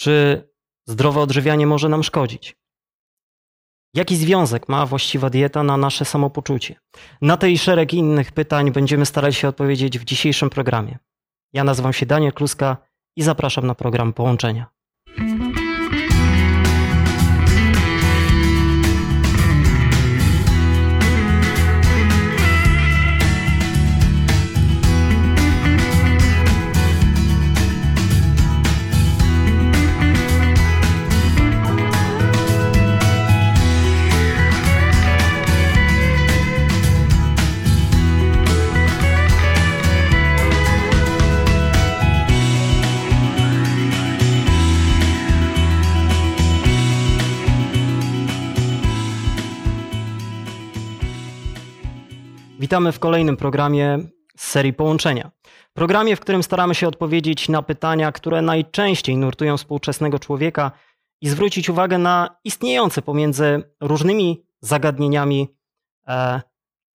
Czy zdrowe odżywianie może nam szkodzić? Jaki związek ma właściwa dieta na nasze samopoczucie? Na te i szereg innych pytań będziemy starali się odpowiedzieć w dzisiejszym programie. Ja nazywam się Daniel Kluska i zapraszam na program Połączenia. Witamy w kolejnym programie z serii Połączenia. Programie, w którym staramy się odpowiedzieć na pytania, które najczęściej nurtują współczesnego człowieka i zwrócić uwagę na istniejące pomiędzy różnymi zagadnieniami e,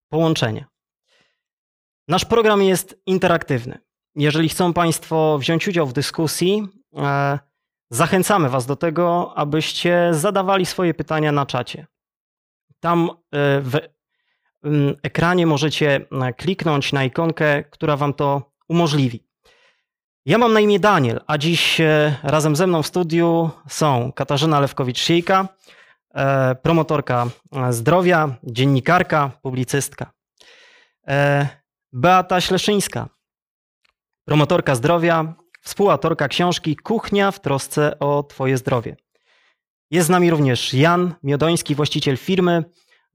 połączenia. Nasz program jest interaktywny. Jeżeli chcą Państwo wziąć udział w dyskusji, e, zachęcamy Was do tego, abyście zadawali swoje pytania na czacie. Tam e, w ekranie możecie e, kliknąć na ikonkę, która Wam to umożliwi. Ja mam na imię Daniel, a dziś e, razem ze mną w studiu są Katarzyna Lewkowicz-Siejka, e, promotorka zdrowia, dziennikarka, publicystka. Beata Śleszyńska, promotorka zdrowia, współautorka książki Kuchnia w trosce o Twoje zdrowie. Jest z nami również Jan Miodoński, właściciel firmy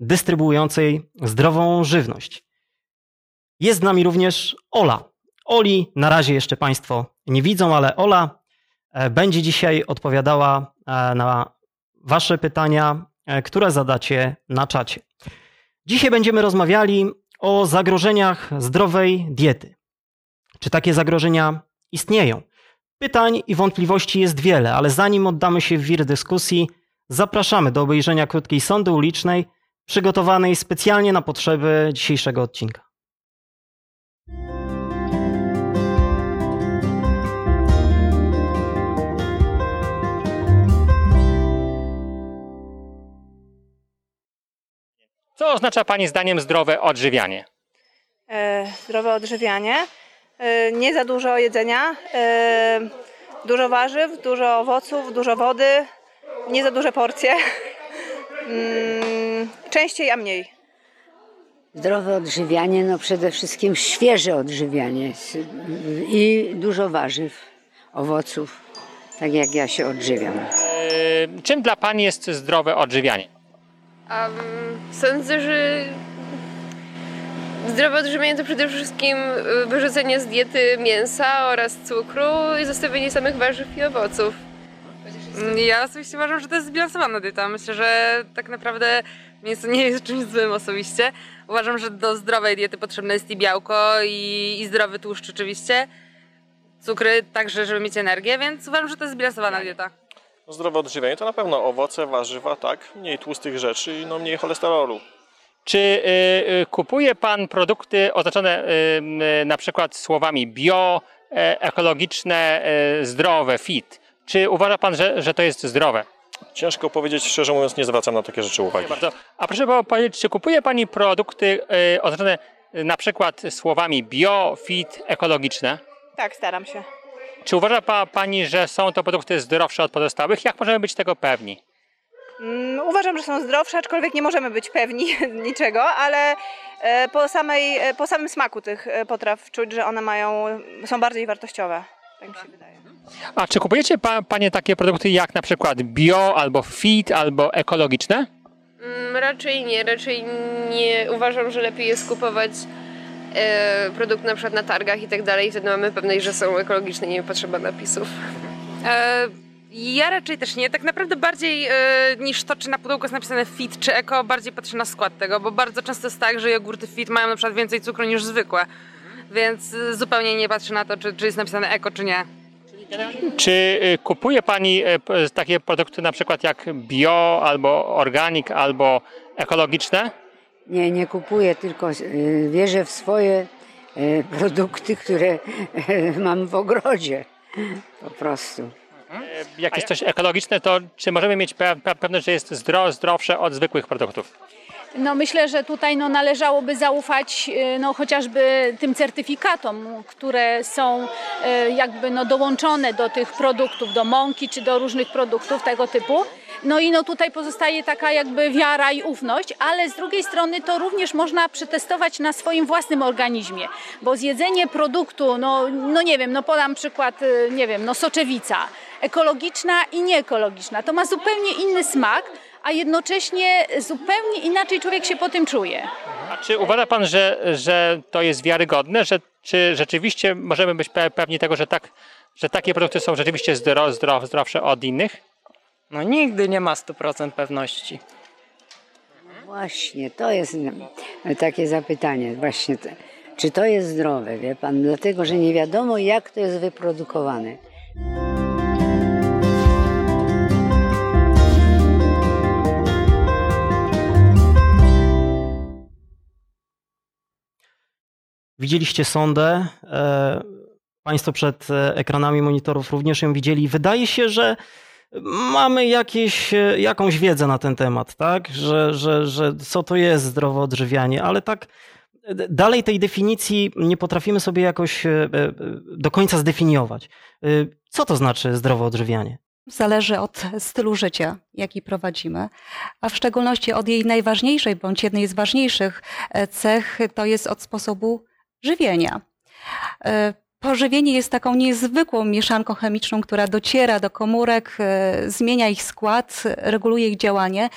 dystrybuującej zdrową żywność. Jest z nami również Ola. Oli na razie jeszcze Państwo nie widzą, ale Ola e, będzie dzisiaj odpowiadała e, na Wasze pytania, e, które zadacie na czacie. Dzisiaj będziemy rozmawiali o zagrożeniach zdrowej diety. Czy takie zagrożenia istnieją? Pytań i wątpliwości jest wiele, ale zanim oddamy się w wir dyskusji, zapraszamy do obejrzenia krótkiej sądy ulicznej przygotowanej specjalnie na potrzeby dzisiejszego odcinka. Co oznacza Pani zdaniem zdrowe odżywianie? E, zdrowe odżywianie. E, nie za dużo jedzenia, e, dużo warzyw, dużo owoców, dużo wody, nie za duże porcje. Mm, częściej, a mniej. Zdrowe odżywianie, no przede wszystkim świeże odżywianie i dużo warzyw, owoców, tak jak ja się odżywiam. E, czym dla Pani jest zdrowe odżywianie? Um, sądzę, że zdrowe odżywianie to przede wszystkim e, wyrzucenie z diety mięsa oraz cukru i zostawienie samych warzyw i owoców. Ja osobiście uważam, że to jest zbilansowana dieta. Myślę, że tak naprawdę mięso nie jest czymś złym osobiście. Uważam, że do zdrowej diety potrzebne jest i białko, i, i zdrowy tłuszcz oczywiście. Cukry także, żeby mieć energię, więc uważam, że to jest zbilansowana dieta. No, zdrowe odżywianie to na pewno owoce, warzywa, tak, mniej tłustych rzeczy i no mniej cholesterolu. Czy y, y, kupuje Pan produkty oznaczone y, y na przykład słowami bio, e, ekologiczne, e, zdrowe, fit? Czy uważa Pan, że, że to jest zdrowe? Ciężko powiedzieć, szczerze mówiąc, nie zwracam na takie rzeczy uwagi. Bardzo. A proszę powiedzieć, czy kupuje Pani produkty y, oznaczone y, na przykład słowami bio, fit, ekologiczne? Tak, staram się. Czy uważa pa, Pani, że są to produkty zdrowsze od pozostałych? Jak możemy być tego pewni? Mm, uważam, że są zdrowsze, aczkolwiek nie możemy być pewni niczego, ale e, po, samej, e, po samym smaku tych e, potraw czuć, że one mają, są bardziej wartościowe. Tak mi się wydaje. A czy kupujecie pa, Panie takie produkty jak na przykład bio, albo fit, albo ekologiczne? Mm, raczej nie, raczej nie uważam, że lepiej jest kupować e, produkt na przykład na targach i tak dalej, wtedy mamy pewność, że są ekologiczne i nie potrzeba napisów. E, ja raczej też nie. Tak naprawdę bardziej e, niż to, czy na pudełku jest napisane fit czy eko, bardziej patrzę na skład tego, bo bardzo często jest tak, że jogurty fit mają na przykład więcej cukru niż zwykłe. Więc zupełnie nie patrzę na to, czy, czy jest napisane eko, czy nie. Czy y, kupuje Pani y, takie produkty na przykład jak bio, albo organik, albo ekologiczne? Nie, nie kupuję, tylko y, wierzę w swoje produkty, które mam w ogrodzie. Po prostu. jak jest coś ekologiczne, to czy możemy mieć pe- pe- pewność, że jest zdro, zdrowsze od zwykłych produktów? No myślę, że tutaj no, należałoby zaufać y, no, chociażby tym certyfikatom, które są y, jakby no, dołączone do tych produktów, do mąki czy do różnych produktów tego typu. No i no tutaj pozostaje taka jakby wiara i ufność, ale z drugiej strony to również można przetestować na swoim własnym organizmie, bo zjedzenie produktu, no, no nie wiem, no podam przykład, y, nie wiem, no soczewica, ekologiczna i nieekologiczna, to ma zupełnie inny smak, a jednocześnie zupełnie inaczej człowiek się po tym czuje. A czy uważa pan, że, że to jest wiarygodne, że czy rzeczywiście możemy być pe- pewni tego, że, tak, że takie produkty są rzeczywiście zdro, zdro, zdrowsze od innych? No nigdy nie ma 100% pewności. Właśnie, to jest no, takie zapytanie. Właśnie, czy to jest zdrowe, wie pan? Dlatego, że nie wiadomo, jak to jest wyprodukowane. Widzieliście sondę. e, Państwo przed e, ekranami monitorów również ją widzieli. Wydaje się, że mamy jakieś, e, jakąś wiedzę na ten temat, tak? Że, że, że co to jest zdrowe odżywianie, ale tak dalej tej definicji nie potrafimy sobie jakoś do końca zdefiniować. Co to znaczy zdrowe odżywianie? zależy od stylu życia, jaki prowadzimy, a w szczególności od jej najważniejszej bądź jednej z ważniejszych cech to jest od sposobu żywienia. E, Pożywienie jest taką niezwykłą mieszanką chemiczną, która dociera do komórek, e, zmienia ich skład, reguluje ich działanie,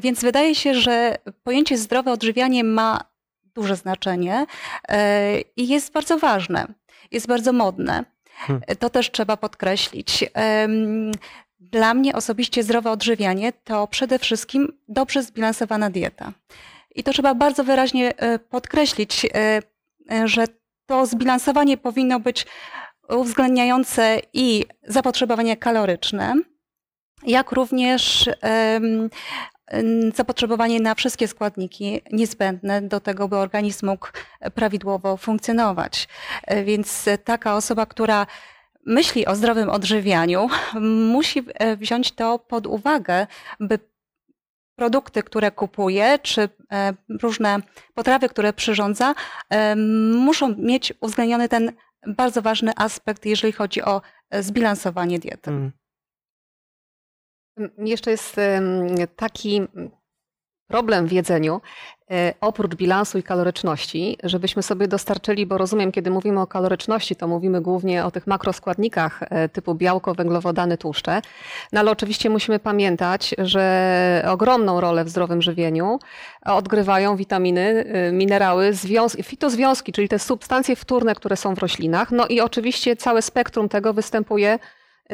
więc wydaje się, że pojęcie zdrowe odżywianie ma duże znaczenie e, i jest bardzo ważne, jest bardzo modne. Hmm. To też trzeba podkreślić. Dla mnie osobiście zdrowe odżywianie to przede wszystkim dobrze zbilansowana dieta. I to trzeba bardzo wyraźnie podkreślić, że to zbilansowanie powinno być uwzględniające i zapotrzebowanie kaloryczne, jak również zapotrzebowanie na wszystkie składniki niezbędne do tego, by organizm mógł prawidłowo funkcjonować. E, Więc taka osoba, która myśli o zdrowym odżywianiu, musi e, wziąć to pod uwagę, by produkty, które kupuje, czy e, różne potrawy, które przyrządza, e, muszą mieć uwzględniony ten bardzo ważny aspekt, jeżeli chodzi o e, zbilansowanie diety. Mm. Jeszcze jest taki problem w jedzeniu, oprócz bilansu i kaloryczności, żebyśmy sobie dostarczyli, bo rozumiem, kiedy mówimy o kaloryczności, to mówimy głównie o tych makroskładnikach e, typu białko, węglowodany, tłuszcze. No ale oczywiście musimy pamiętać, że ogromną rolę w zdrowym żywieniu odgrywają witaminy, e, minerały, związki, fitozwiązki, czyli te substancje wtórne, które są w roślinach. No i oczywiście całe spektrum tego występuje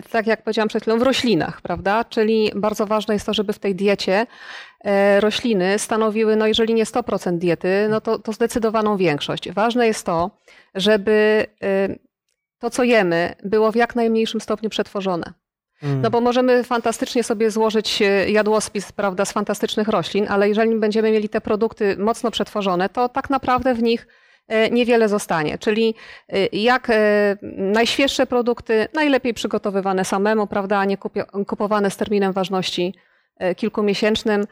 tak jak powiedziałam przed chwilą, w roślinach, prawda? Czyli bardzo ważne jest to, żeby w tej diecie e, rośliny stanowiły, no jeżeli nie 100% diety, no to, to zdecydowaną większość. Ważne jest to, żeby e, to, co jemy, było w jak najmniejszym stopniu przetworzone. Mm. No bo możemy fantastycznie sobie złożyć e, jadłospis, prawda, z fantastycznych roślin, ale jeżeli będziemy mieli te produkty mocno przetworzone, to tak naprawdę w nich e, niewiele zostanie. Czyli e, jak e, najświeższe produkty, najlepiej przygotowywane samemu, prawda, a nie kupowane z terminem ważności e, kilkumiesięcznym.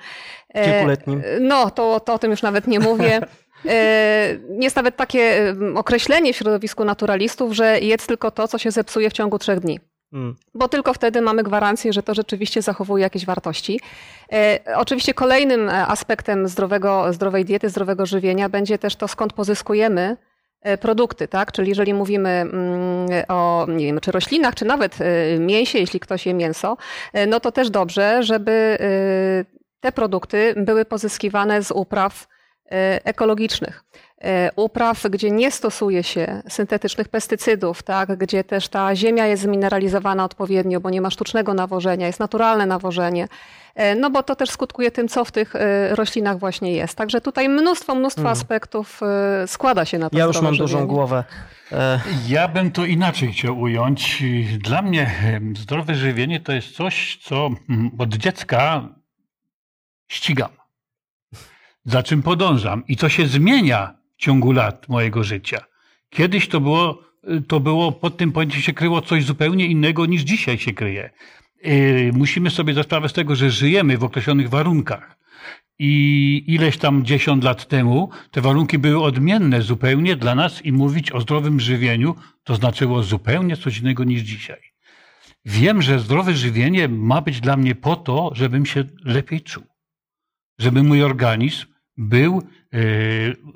E, Kilkuletnim. No, to, to o tym już nawet nie mówię. E, Jest nawet takie e, określenie w środowisku naturalistów, że jedz tylko to, co się zepsuje w ciągu trzech dni Mm. bo tylko wtedy mamy gwarancję, że to rzeczywiście zachowuje jakieś wartości. E, oczywiście kolejnym e, aspektem zdrowego, zdrowej diety, zdrowego żywienia będzie też to, skąd pozyskujemy e, produkty, tak? Czyli jeżeli mówimy mm, o, nie wiem, czy roślinach, czy nawet e, mięsie, jeśli ktoś je mięso, e, no to też dobrze, żeby e, te produkty były pozyskiwane z upraw e, ekologicznych. E, Upraw, gdzie nie stosuje się syntetycznych pestycydów, tak, gdzie też ta ziemia jest zmineralizowana odpowiednio, bo nie ma sztucznego nawożenia, jest naturalne nawożenie. E, No bo to też skutkuje tym, co w tych e, roślinach właśnie jest. Także tutaj mnóstwo, mnóstwo Mm. aspektów e, składa się na to Ja już mam dużą głowę. E, Ja bym to inaczej chciał ująć. Dla mnie zdrowe żywienie to jest coś, co mm, od dziecka ścigam. Za czym podążam i co się zmienia w ciągu lat mojego życia. Kiedyś to było, to było pod tym pojęciem się kryło coś zupełnie innego niż dzisiaj się kryje. y, musimy sobie zdać sprawę z tego, że żyjemy w określonych warunkach. I ileś tam dziesiąt lat temu te warunki były odmienne zupełnie dla nas i mówić o zdrowym żywieniu to znaczyło zupełnie coś innego niż dzisiaj. Wiem, że zdrowe żywienie ma być dla mnie po to, żebym się lepiej czuł. Żeby mój organizm był e,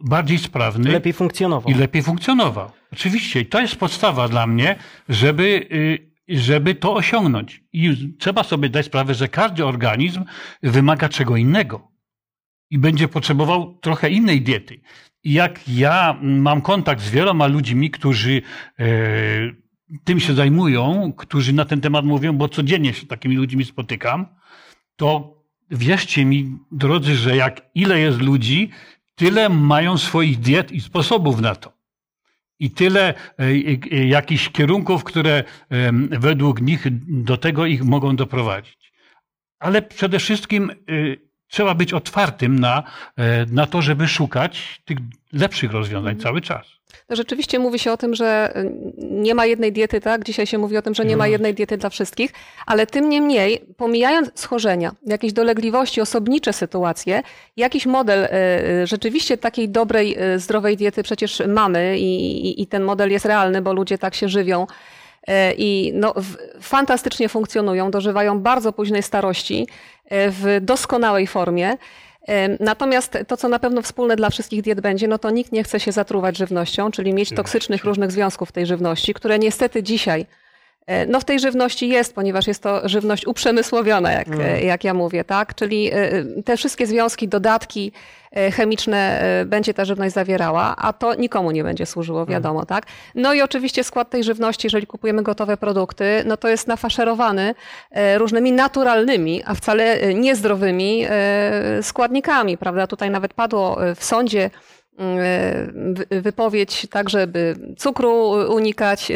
bardziej sprawny. Lepiej funkcjonował. I lepiej funkcjonował. Oczywiście. I to jest podstawa dla mnie, żeby, y, żeby to osiągnąć. I trzeba sobie dać sprawę, że każdy organizm wymaga czego innego. I będzie potrzebował trochę innej diety. I jak ja mam kontakt z wieloma ludźmi, którzy e, tym się zajmują, którzy na ten temat mówią, bo codziennie się z takimi ludźmi spotykam, to wierzcie mi, drodzy, że jak ile jest ludzi, tyle mają swoich diet i sposobów na to. I tyle e, e, jakichś kierunków, które według nich do tego ich mogą doprowadzić. Ale przede wszystkim trzeba być otwartym na, na to, żeby szukać tych lepszych rozwiązań cały czas. To rzeczywiście mówi się o tym, że y, nie ma jednej diety, tak? Dzisiaj się mówi o tym, że nie ma No. jednej diety dla wszystkich, ale tym niemniej, pomijając schorzenia, jakieś dolegliwości, osobnicze sytuacje, jakiś model y, y, rzeczywiście takiej dobrej, zdrowej diety przecież mamy i, i, i ten model jest realny, bo ludzie tak się żywią i no, fantastycznie funkcjonują, dożywają bardzo późnej starości w doskonałej formie. Natomiast to, co na pewno wspólne dla wszystkich diet będzie, no to nikt nie chce się zatruwać żywnością, czyli mieć toksycznych różnych związków tej żywności, które niestety dzisiaj no w tej żywności jest, ponieważ jest to żywność uprzemysłowiona, jak, Mm. e, jak ja mówię, tak? Czyli e, te wszystkie związki, dodatki e, chemiczne e, będzie ta żywność zawierała, a to nikomu nie będzie służyło, wiadomo, tak? No i oczywiście skład tej żywności, jeżeli kupujemy gotowe produkty, no to jest nafaszerowany e, różnymi naturalnymi, a wcale e, niezdrowymi e, składnikami, prawda? Tutaj nawet padło e, w sądzie mm, e, wy- wypowiedź tak, żeby cukru unikać, e,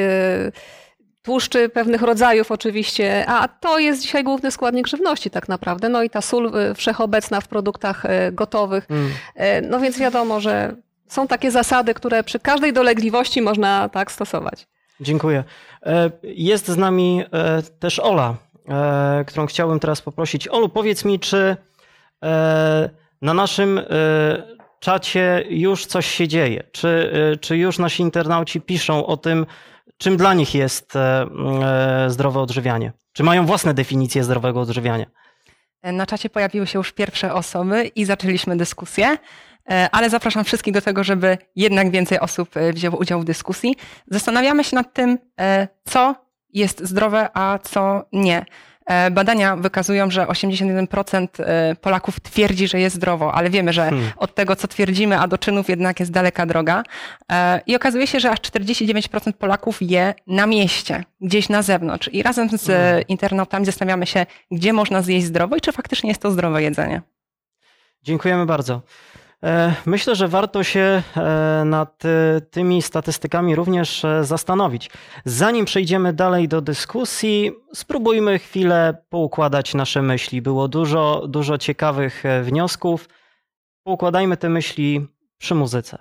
tłuszczy pewnych rodzajów oczywiście, a to jest dzisiaj główny składnik żywności tak naprawdę. No i ta sól e, wszechobecna w produktach e, gotowych. Mm. E, No więc wiadomo, że są takie zasady, które przy każdej dolegliwości można tak stosować. Dziękuję. E, Jest z nami e, też Ola, e, którą chciałbym teraz poprosić. Olu, powiedz mi, czy na naszym czacie już coś się dzieje? Czy, czy już nasi internauci piszą o tym, czym dla nich jest e, e, zdrowe odżywianie? Czy mają własne definicje zdrowego odżywiania? Na czacie pojawiły się już pierwsze osoby i zaczęliśmy dyskusję, e, ale zapraszam wszystkich do tego, żeby jednak więcej osób wzięło udział w dyskusji. Zastanawiamy się nad tym, co jest zdrowe, a co nie. E, Badania wykazują, że 81% e, Polaków twierdzi, że jest zdrowo, ale wiemy, że Hmm. od tego, co twierdzimy, a do czynów jednak jest daleka droga. E, I okazuje się, że aż 49% Polaków je na mieście, gdzieś na zewnątrz. I razem z e, internautami zastanawiamy się, gdzie można zjeść zdrowo i czy faktycznie jest to zdrowe jedzenie. Dziękujemy bardzo. E, Myślę, że warto się e, nad e, tymi statystykami również zastanowić. Zanim przejdziemy dalej do dyskusji, spróbujmy chwilę poukładać nasze myśli. Było dużo, dużo ciekawych wniosków. Poukładajmy te myśli przy muzyce.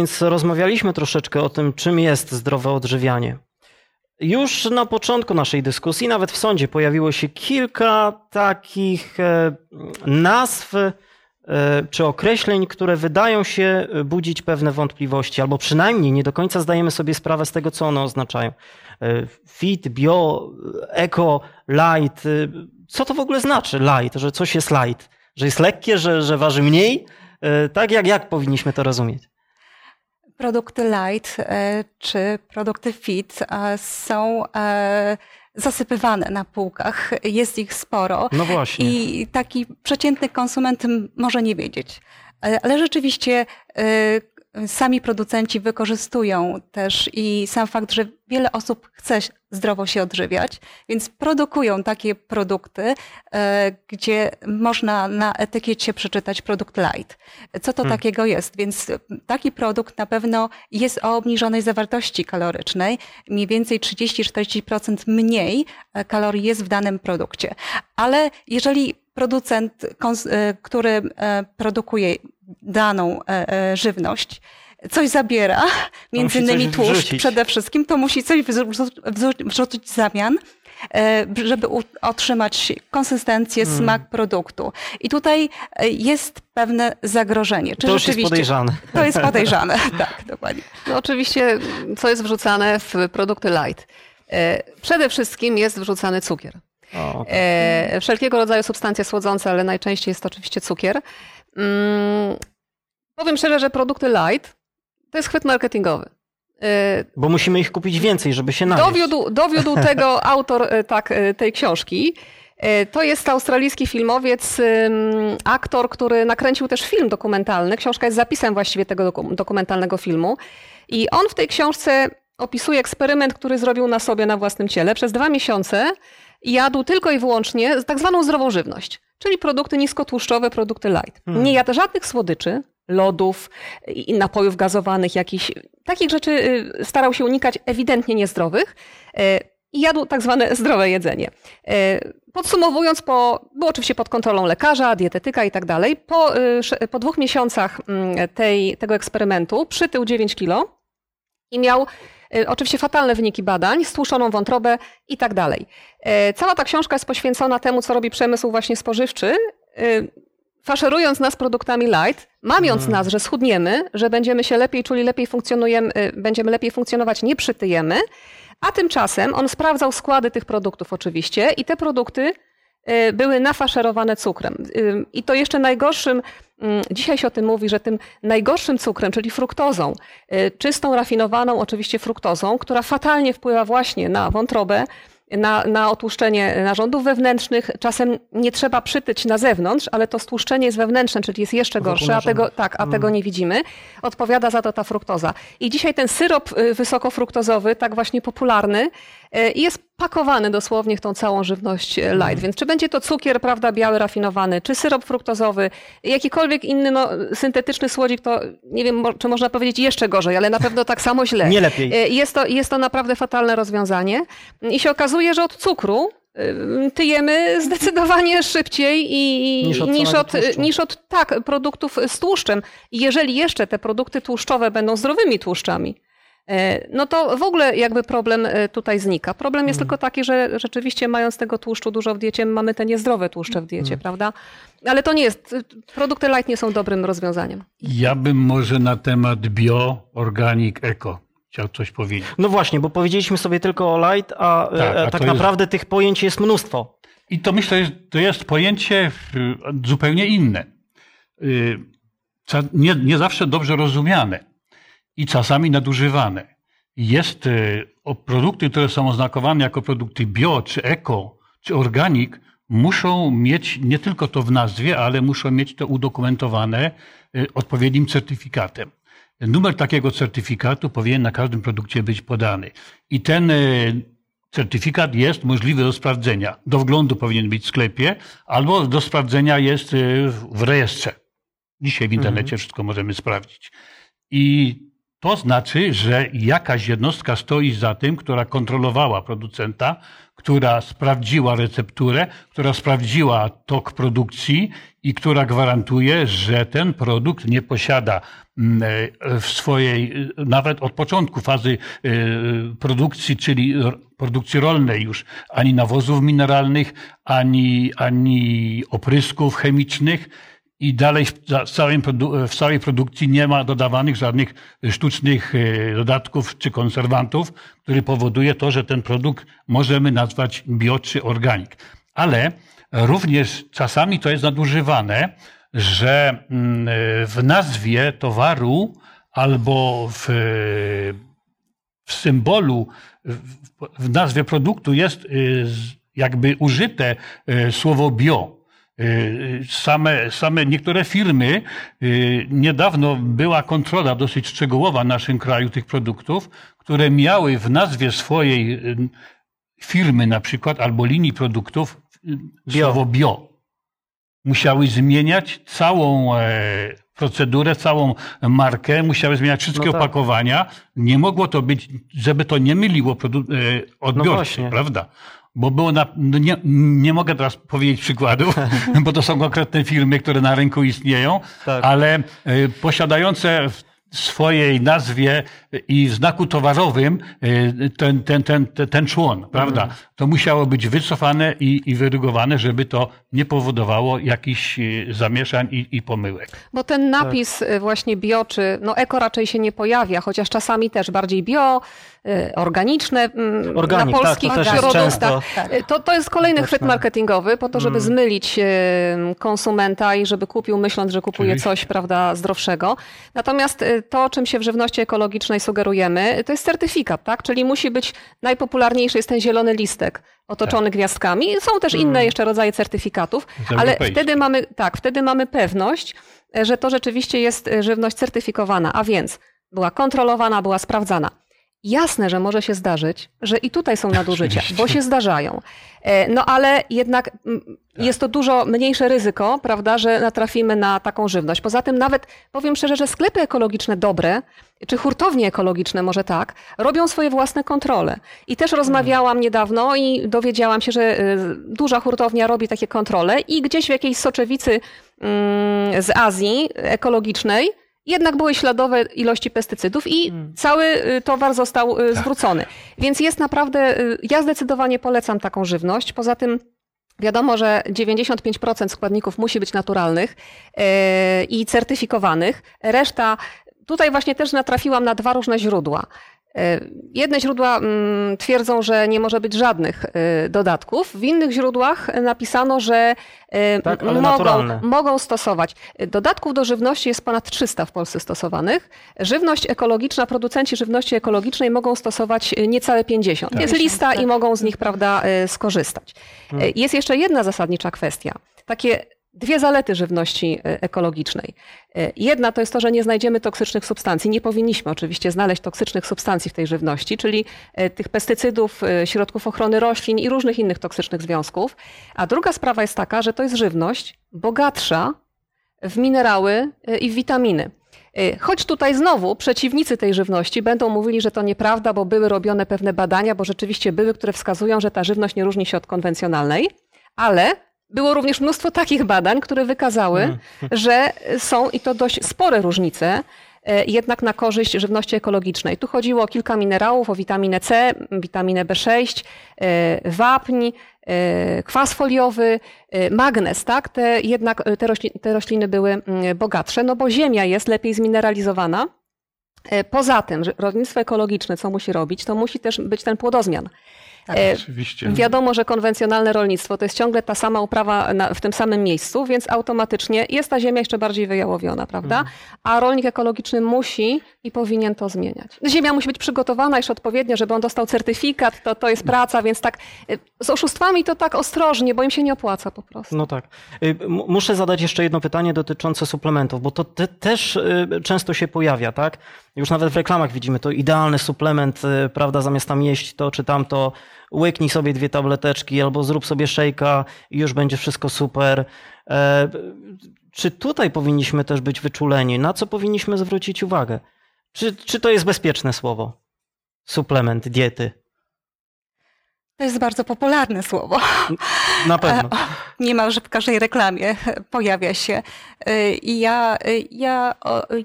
Więc rozmawialiśmy troszeczkę o tym, czym jest zdrowe odżywianie. Już na początku naszej dyskusji, nawet w sądzie, pojawiło się kilka takich e, nazw e, czy określeń, które wydają się budzić pewne wątpliwości, albo przynajmniej nie do końca zdajemy sobie sprawę z tego, co one oznaczają. E, Fit, bio, eco, light. Co to w ogóle znaczy light? Że coś jest light? Że jest lekkie, że, że waży mniej? Tak jak, jak powinniśmy to rozumieć? Produkty light e, czy produkty fit e, są e, zasypywane na półkach. Jest ich sporo. No właśnie. I taki przeciętny konsument może nie wiedzieć. Ale rzeczywiście sami producenci wykorzystują też i sam fakt, że wiele osób chce zdrowo się odżywiać, więc produkują takie produkty, e, gdzie można na etykiecie przeczytać produkt light. Co to Hmm. takiego jest? Więc taki produkt na pewno jest o obniżonej zawartości kalorycznej. Mniej więcej 30-40% mniej e, kalorii jest w danym produkcie. Ale jeżeli producent, e, który produkuje daną e, e, żywność, coś zabiera, między innymi tłuszcz wrzucić. przede wszystkim, to musi coś wrzu- wrzu- wrzucić w zamian, e, żeby u- otrzymać konsystencję, Mm. smak produktu. I tutaj jest pewne zagrożenie. Czy To już jest podejrzane. To jest podejrzane, tak, dokładnie. No oczywiście, co jest wrzucane w produkty light? E, Przede wszystkim jest wrzucany cukier. O, E, wszelkiego rodzaju substancje słodzące, ale najczęściej jest to oczywiście cukier. Mm, powiem szczerze, że produkty light to jest chwyt marketingowy. E, Bo musimy ich kupić więcej, żeby się najeść. Dowiódł, dowiódł tego autor e, tak, e, tej książki. To jest australijski filmowiec, aktor, który nakręcił też film dokumentalny. Książka jest zapisem właściwie tego doku- dokumentalnego filmu. I on w tej książce opisuje eksperyment, który zrobił na sobie, na własnym ciele. Przez dwa miesiące jadł tylko i wyłącznie tak zwaną zdrową żywność, czyli produkty niskotłuszczowe, produkty light. Hmm. Nie jadł żadnych słodyczy, lodów i napojów gazowanych, jakichś takich rzeczy y, starał się unikać ewidentnie niezdrowych y, i jadł tak zwane zdrowe jedzenie. Y, Podsumowując, po, było oczywiście pod kontrolą lekarza, dietetyka i tak dalej, po, po dwóch miesiącach mm, tej, tego eksperymentu przytył 9 kilo i miał oczywiście fatalne wyniki badań, stłuszoną wątrobę i tak dalej. E, Cała ta książka jest poświęcona temu, co robi przemysł właśnie spożywczy, y, faszerując nas produktami light, mamiąc nas, że schudniemy, że będziemy się lepiej czuli, lepiej funkcjonujemy, będziemy lepiej funkcjonować, nie przytyjemy, a tymczasem on sprawdzał składy tych produktów oczywiście i te produkty były nafaszerowane cukrem. I to jeszcze najgorszym, mm, dzisiaj się o tym mówi, że tym najgorszym cukrem, czyli fruktozą, y, czystą, rafinowaną oczywiście fruktozą, która fatalnie wpływa właśnie na wątrobę, na, na otłuszczenie narządów wewnętrznych. Czasem nie trzeba przytyć na zewnątrz, ale to stłuszczenie jest wewnętrzne, czyli jest jeszcze gorsze, a tego, tak, a Mm. tego nie widzimy. Odpowiada za to ta fruktoza. I dzisiaj ten syrop y, wysokofruktozowy, tak właśnie popularny, y, jest pakowany dosłownie w tą całą żywność y, light. Więc czy będzie to cukier, prawda, biały, rafinowany, czy syrop fruktozowy, jakikolwiek inny no, syntetyczny słodzik, to nie wiem, czy można powiedzieć jeszcze gorzej, ale na pewno tak samo źle. Nie lepiej. Y, Jest to, jest to naprawdę fatalne rozwiązanie. I się okazuje, że od cukru y, tyjemy zdecydowanie szybciej i, Niż od niż, od, tłuszczu. niż od tak, produktów z tłuszczem. I jeżeli jeszcze te produkty tłuszczowe będą zdrowymi tłuszczami, e, no to w ogóle jakby problem e, tutaj znika. Problem jest tylko taki, że rzeczywiście mając tego tłuszczu dużo w diecie, mamy te niezdrowe tłuszcze w diecie, prawda? Ale to nie jest, produkty light nie są dobrym rozwiązaniem. Ja bym może na temat bio, organic, eko chciał coś powiedzieć. No właśnie, bo powiedzieliśmy sobie tylko o light, a Tak, tak, a tak to jest- naprawdę tych pojęć jest mnóstwo. I to myślę, że to jest pojęcie y, zupełnie inne. Y, Nie, nie zawsze dobrze rozumiane i czasami nadużywane. Jest y, produkty, które są oznakowane jako produkty bio, czy eko, czy organik, muszą mieć nie tylko to w nazwie, ale muszą mieć to udokumentowane y, odpowiednim certyfikatem. Numer takiego certyfikatu powinien na każdym produkcie być podany. I ten y, certyfikat jest możliwy do sprawdzenia. Do wglądu powinien być w sklepie, albo do sprawdzenia jest w rejestrze. Dzisiaj w internecie wszystko możemy sprawdzić. I to znaczy, że jakaś jednostka stoi za tym, która kontrolowała producenta, która sprawdziła recepturę, która sprawdziła tok produkcji i która gwarantuje, że ten produkt nie posiada mm, e, w swojej, e, nawet od początku fazy e, produkcji, czyli produkcji rolnej już, ani nawozów mineralnych, ani, ani oprysków chemicznych, i dalej w, za- w, całej produkcji nie ma dodawanych żadnych sztucznych e, dodatków czy konserwantów, który powoduje to, że ten produkt możemy nazwać bio czy organik. Ale również czasami to jest nadużywane, że mm, e, w nazwie towaru albo w, w symbolu, w, nazwie produktu jest jakby użyte słowo bio. Y, Same, same niektóre firmy, y, niedawno była kontrola dosyć szczegółowa w naszym kraju tych produktów, które miały w nazwie swojej y, firmy na przykład albo linii produktów y, słowo bio. Musiały zmieniać całą e, procedurę, całą markę, musiały zmieniać wszystkie No tak. opakowania. Nie mogło to być, żeby to nie myliło produ- e, odbiorcy, właśnie. prawda? Bo było na, no nie, nie mogę teraz powiedzieć przykładów, bo to są konkretne firmy, które na rynku istnieją, Tak. ale e, posiadające w swojej nazwie i w znaku towarowym e, ten, ten, ten, ten, ten człon, prawda? Mhm. To musiało być wycofane i, i wyrygowane, żeby to nie powodowało jakichś e, zamieszań i, i pomyłek. Bo ten napis y, właśnie bio czy no eko raczej się nie pojawia, chociaż czasami też bardziej bio, y, organiczne mm, Organic, na tak, polskich to jest produktach. często. Y, To, to jest kolejny chwyt marketingowy po to, żeby Mm. zmylić y, konsumenta i żeby kupił myśląc, że kupuje Oczywiście. coś prawda, zdrowszego. Natomiast y, to, czym się w żywności ekologicznej sugerujemy, to jest certyfikat, tak? Czyli musi być najpopularniejszy jest ten zielony listek otoczony gwiazdkami. Są też inne jeszcze rodzaje certyfikatów, ale wtedy mamy, tak, wtedy mamy pewność, że to rzeczywiście jest żywność certyfikowana, a więc była kontrolowana, była sprawdzana. Jasne, że może się zdarzyć, że i tutaj są nadużycia, bo się zdarzają. E, No ale jednak mm, jest to dużo mniejsze ryzyko, prawda, że natrafimy na taką żywność. Poza tym nawet powiem szczerze, że sklepy ekologiczne dobre, czy hurtownie ekologiczne może tak, robią swoje własne kontrole. I też rozmawiałam niedawno i dowiedziałam się, że y, duża hurtownia robi takie kontrole i gdzieś w jakiejś soczewicy mm, z Azji ekologicznej jednak były śladowe ilości pestycydów i cały y, towar został y, zwrócony. Więc jest naprawdę, y, ja zdecydowanie polecam taką żywność. Poza tym Wiadomo, że 95% składników musi być naturalnych i certyfikowanych. Reszta, tutaj właśnie też natrafiłam na dwa różne źródła. E, Jedne źródła mm, twierdzą, że nie może być żadnych e, dodatków. W innych źródłach napisano, że e, Tak, mogą, naturalne. mogą stosować. Dodatków do żywności jest ponad 300 w Polsce stosowanych. Żywność ekologiczna, producenci żywności ekologicznej mogą stosować niecałe 50. Tak. Jest lista i mogą z nich prawda, skorzystać. Hmm. Jest jeszcze jedna zasadnicza kwestia. Takie dwie zalety żywności e, ekologicznej. E, Jedna to jest to, że nie znajdziemy toksycznych substancji. Nie powinniśmy oczywiście znaleźć toksycznych substancji w tej żywności, czyli e, tych pestycydów, środków ochrony roślin i różnych innych toksycznych związków. A druga sprawa jest taka, że to jest żywność bogatsza w minerały i w witaminy. Choć tutaj znowu przeciwnicy tej żywności będą mówili, że to nieprawda, bo były robione pewne badania, bo rzeczywiście były, które wskazują, że ta żywność nie różni się od konwencjonalnej, ale było również mnóstwo takich badań, które wykazały, że są i to dość spore różnice e, jednak na korzyść żywności ekologicznej. Tu chodziło o kilka minerałów, o witaminę C, witaminę B6, e, wapń, e, kwas foliowy, magnez, tak? Te, jednak te, te rośliny były mm, bogatsze, no bo ziemia jest lepiej zmineralizowana. Poza tym, że rolnictwo ekologiczne, co musi robić, to musi też być ten płodozmian. E, Oczywiście. Wiadomo, że konwencjonalne rolnictwo to jest ciągle ta sama uprawa na, w tym samym miejscu, więc automatycznie jest ta ziemia jeszcze bardziej wyjałowiona, prawda? A rolnik ekologiczny musi i powinien to zmieniać. Ziemia musi być przygotowana jeszcze odpowiednio, żeby on dostał certyfikat, to, to jest praca, więc tak y, z oszustwami to tak ostrożnie, bo im się nie opłaca po prostu. No tak. M- Muszę zadać jeszcze jedno pytanie dotyczące suplementów, bo to te, też często się pojawia, tak? Już nawet w reklamach widzimy to idealny suplement, y, prawda, zamiast tam jeść to czy tamto, łyknij sobie dwie tableteczki albo zrób sobie szejka i już będzie wszystko super. E, Czy tutaj powinniśmy też być wyczuleni? Na co powinniśmy zwrócić uwagę? Czy, czy to jest bezpieczne słowo? Suplement diety. To jest bardzo popularne słowo. Na pewno. E, Niemalże w każdej reklamie pojawia się. E, I ja, e, ja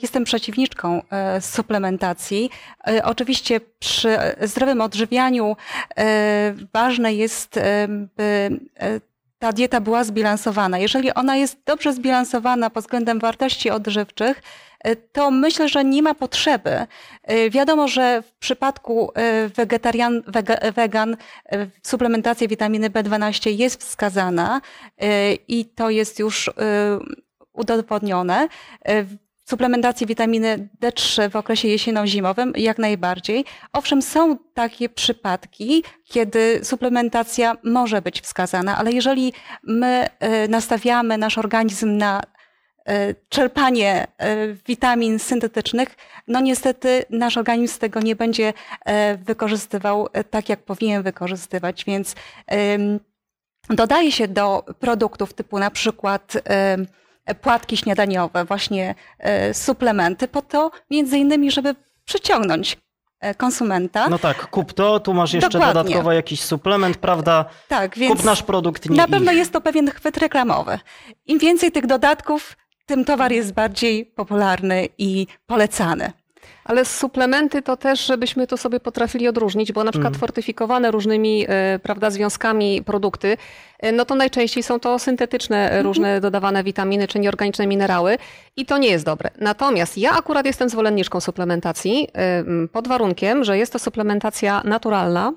jestem przeciwniczką suplementacji. Oczywiście przy zdrowym odżywianiu ważne jest, by ta dieta była zbilansowana. Jeżeli ona jest dobrze zbilansowana pod względem wartości odżywczych, to myślę, że nie ma potrzeby. E, Wiadomo, że w przypadku e, wegetarian, wege, wegan e, suplementacja witaminy B12 jest wskazana e, i to jest już e, udowodnione. E, Suplementacji witaminy D3 w okresie jesienno-zimowym jak najbardziej. Owszem, są takie przypadki, kiedy suplementacja może być wskazana, ale jeżeli my e, nastawiamy nasz organizm na e, czerpanie e, witamin syntetycznych, no niestety nasz organizm tego nie będzie e, wykorzystywał e, tak, jak powinien wykorzystywać, więc dodaje się do produktów typu na przykład płatki śniadaniowe, właśnie e, suplementy, po to między innymi, żeby przyciągnąć e, konsumenta. No tak, kup to, tu masz jeszcze Dokładnie. dodatkowo jakiś suplement, prawda? Tak, więc Kup nasz produkt, nie na pewno ich. jest to pewien chwyt reklamowy. Im więcej tych dodatków, tym towar jest bardziej popularny i polecany. Ale suplementy to też, żebyśmy to sobie potrafili odróżnić, bo na przykład Mhm. fortyfikowane różnymi e, prawda, związkami produkty, e, no to najczęściej są to syntetyczne e, różne dodawane witaminy czy nieorganiczne minerały i to nie jest dobre. Natomiast ja akurat jestem zwolenniczką suplementacji pod warunkiem, że jest to suplementacja naturalna,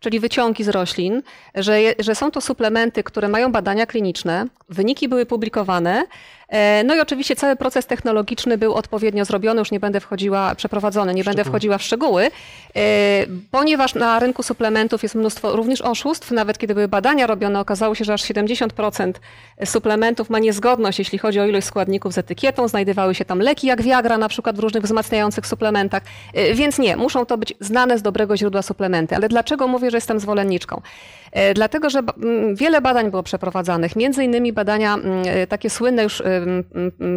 czyli wyciągi z roślin, że, że są to suplementy, które mają badania kliniczne, wyniki były publikowane, no i oczywiście cały proces technologiczny był odpowiednio zrobiony, już nie będę wchodziła, przeprowadzony, nie będę wchodziła w szczegóły, e, ponieważ na rynku suplementów jest mnóstwo również oszustw, nawet kiedy były badania robione, okazało się, że aż 70% suplementów ma niezgodność, jeśli chodzi o ilość składników z etykietą, znajdowały się tam leki jak Viagra na przykład w różnych wzmacniających suplementach, E, więc nie, muszą to być znane z dobrego źródła suplementy. Ale dlaczego mówię, że jestem zwolenniczką? E, Dlatego, że wiele badań było przeprowadzanych, między innymi badania e, takie słynne już m,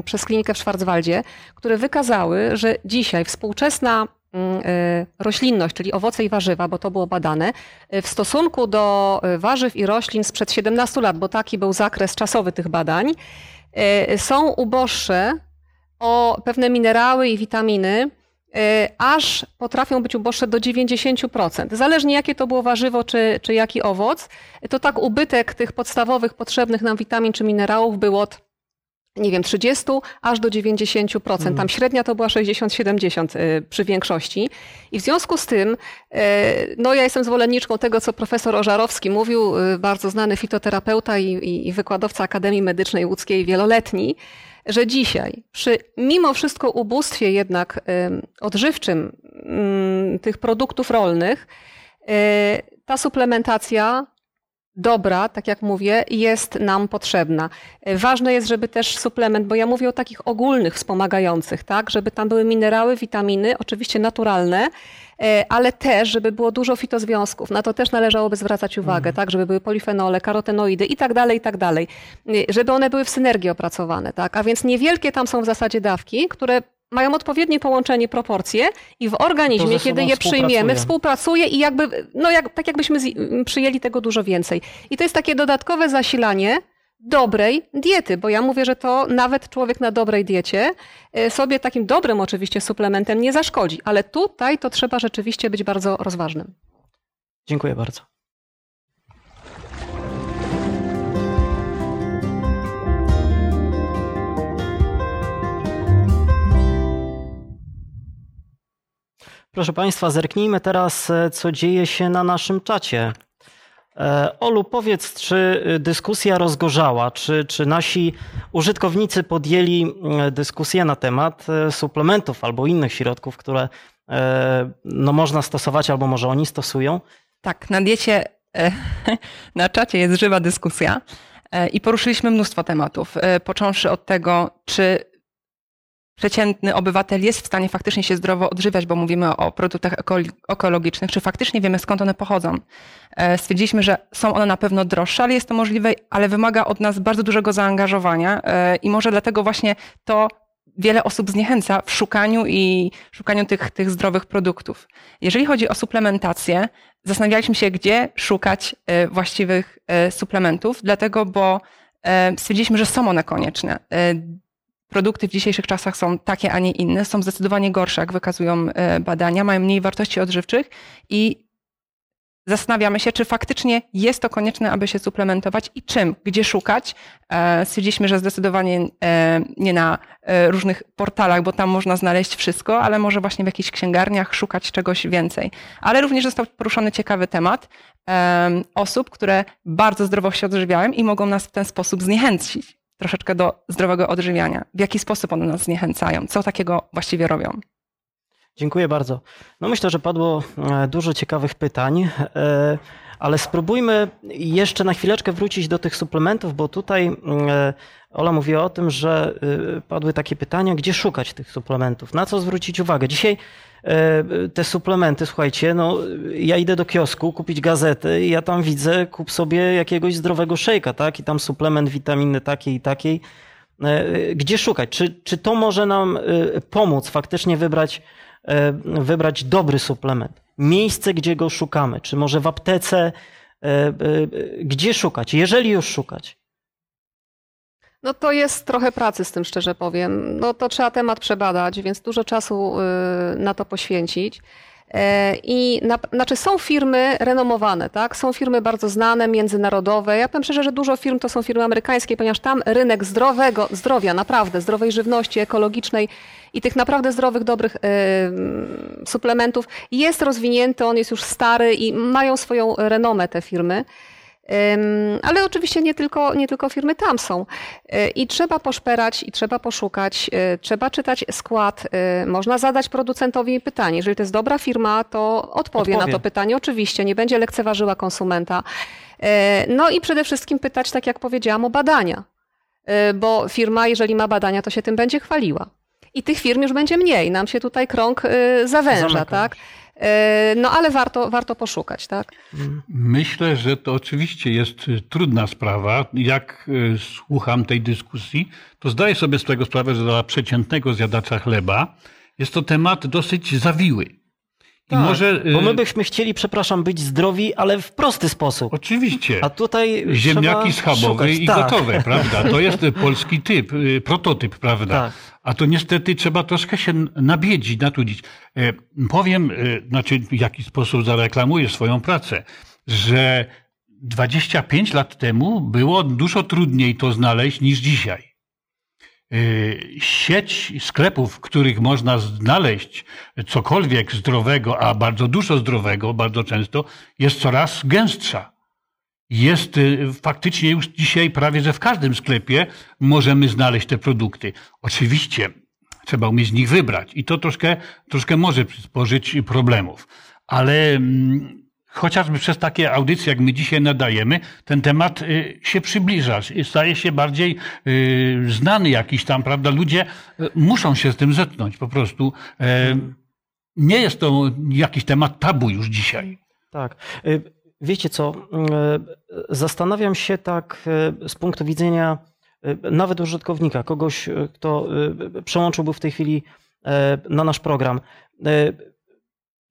przez klinikę w Schwarzwaldzie, które wykazały, że dzisiaj współczesna e, roślinność, czyli owoce i warzywa, bo to było badane, e, w stosunku do e, warzyw i roślin sprzed 17 lat, bo taki był zakres czasowy tych badań, e, są uboższe o pewne minerały i witaminy, e, aż potrafią być uboższe do 90%. Zależnie jakie to było warzywo czy, czy jaki owoc, to tak ubytek tych podstawowych potrzebnych nam witamin czy minerałów był od nie wiem, 30 aż do 90%. Tam średnia to była 60-70 y, przy większości. I w związku z tym, y, no ja jestem zwolenniczką tego, co profesor Ożarowski mówił, y, bardzo znany fitoterapeuta i, i wykładowca Akademii Medycznej Łódzkiej wieloletni, że dzisiaj przy mimo wszystko ubóstwie jednak ym, odżywczym ym, tych produktów rolnych, y, ta suplementacja dobra, tak jak mówię, jest nam potrzebna. Ważne jest, żeby też suplement, bo ja mówię o takich ogólnych wspomagających, tak, żeby tam były minerały, witaminy, oczywiście naturalne, y, ale też, żeby było dużo fitozwiązków. Na to też należałoby zwracać uwagę, tak, żeby były polifenole, karotenoidy i tak dalej, i tak dalej. Y, Żeby one były w synergii opracowane, tak. A więc niewielkie tam są w zasadzie dawki, które mają odpowiednie połączenie, proporcje i w organizmie, kiedy je przyjmiemy, współpracuje. i jakby, no jak, tak jakbyśmy z, m, przyjęli tego dużo więcej. I to jest takie dodatkowe zasilanie dobrej diety, bo ja mówię, że to nawet człowiek na dobrej diecie e, sobie takim dobrym oczywiście suplementem nie zaszkodzi, ale tutaj to trzeba rzeczywiście być bardzo rozważnym. Dziękuję bardzo. Proszę Państwa, zerknijmy teraz, e, co dzieje się na naszym czacie. E, Olu, powiedz, czy y, dyskusja rozgorzała, czy, czy nasi użytkownicy podjęli e, dyskusję na temat e, suplementów albo innych środków, które e, no, można stosować albo może oni stosują? Tak, na diecie, e, na czacie jest żywa dyskusja e, i poruszyliśmy mnóstwo tematów, e, począwszy od tego, czy przeciętny obywatel jest w stanie faktycznie się zdrowo odżywiać, bo mówimy o produktach ekolo- ekologicznych, czy faktycznie wiemy skąd one pochodzą. E, Stwierdziliśmy, że są one na pewno droższe, ale jest to możliwe, ale wymaga od nas bardzo dużego zaangażowania e, i może dlatego właśnie to wiele osób zniechęca w szukaniu i szukaniu tych, tych zdrowych produktów. Jeżeli chodzi o suplementację, zastanawialiśmy się, gdzie szukać e, właściwych suplementów, dlatego, bo stwierdziliśmy, że są one konieczne. Produkty w dzisiejszych czasach są takie, a nie inne, są zdecydowanie gorsze, jak wykazują e, badania, mają mniej wartości odżywczych i zastanawiamy się, czy faktycznie jest to konieczne, aby się suplementować i czym, gdzie szukać. E, Stwierdziliśmy, że zdecydowanie e, nie na różnych portalach, bo tam można znaleźć wszystko, ale może właśnie w jakichś księgarniach szukać czegoś więcej. Ale również został poruszony ciekawy temat em, osób, które bardzo zdrowo się odżywiają i mogą nas w ten sposób zniechęcić troszeczkę do zdrowego odżywiania. W jaki sposób one nas zniechęcają? Co takiego właściwie robią? Dziękuję bardzo. No myślę, że padło e, dużo ciekawych pytań, e, ale spróbujmy jeszcze na chwileczkę wrócić do tych suplementów, bo tutaj e, Ola mówiła o tym, że padły takie pytania, gdzie szukać tych suplementów, na co zwrócić uwagę. Dzisiaj te suplementy, słuchajcie, no ja idę do kiosku kupić gazetę i ja tam widzę, kup sobie jakiegoś zdrowego szejka, tak? I tam suplement witaminy takiej i takiej. E, Gdzie szukać? Czy, czy to może nam e, pomóc faktycznie wybrać, e, wybrać dobry suplement? Miejsce, gdzie go szukamy? Czy może w aptece? E, e, Gdzie szukać? Jeżeli już szukać. No to jest trochę pracy z tym, szczerze powiem. No to trzeba temat przebadać, więc dużo czasu y, na to poświęcić. E, I na, znaczy są firmy renomowane, tak? Są firmy bardzo znane, międzynarodowe. Ja powiem szczerze, że dużo firm to są firmy amerykańskie, ponieważ tam rynek zdrowego, zdrowia, naprawdę, zdrowej żywności ekologicznej i tych naprawdę zdrowych, dobrych y, suplementów jest rozwinięty, on jest już stary i mają swoją renomę te firmy. Ale oczywiście nie tylko, nie tylko firmy tam są. Y, I trzeba poszperać, i trzeba poszukać, y, trzeba czytać skład. y, Można zadać producentowi pytanie. Jeżeli to jest dobra firma, to odpowie, Odpowie. na to pytanie. Oczywiście, nie będzie lekceważyła konsumenta. No i przede wszystkim pytać, tak jak powiedziałam, o badania. Bo firma, jeżeli ma badania, to się tym będzie chwaliła. I tych firm już będzie mniej. Nam się tutaj krąg zawęża, Zamyka. tak? Y, No ale warto, warto poszukać, tak? Myślę, że to oczywiście jest y, trudna sprawa. Jak y, słucham tej dyskusji, to zdaję sobie z tego sprawę, że dla przeciętnego zjadacza chleba jest to temat dosyć zawiły. Tak, może, y, Bo my byśmy chcieli, przepraszam, być zdrowi, ale w prosty sposób. Oczywiście. A tutaj Ziemniaki schabowe szukać. i tak. gotowe, prawda? To jest polski typ, y, prototyp, prawda? Tak. A to niestety trzeba troszkę się nabiedzić, natrudzić. E, Powiem, y, znaczy w jaki sposób zareklamuję swoją pracę, że 25 lat temu było dużo trudniej to znaleźć niż dzisiaj. Y, Sieć sklepów, w których można znaleźć cokolwiek zdrowego, a bardzo dużo zdrowego, bardzo często, jest coraz gęstsza. Jest y, faktycznie już dzisiaj prawie, że w każdym sklepie możemy znaleźć te produkty. Oczywiście trzeba umieć z nich wybrać i to troszkę, troszkę może przysporzyć problemów. Ale mm, chociażby przez takie audycje, jak my dzisiaj nadajemy, ten temat y, się przybliża, staje się bardziej y, znany jakiś tam, prawda? Ludzie y, muszą się z tym zetknąć po prostu. E, Nie jest to jakiś temat tabu już dzisiaj. Tak. Wiecie co, zastanawiam się tak z punktu widzenia nawet użytkownika, kogoś, kto przełączyłby w tej chwili na nasz program.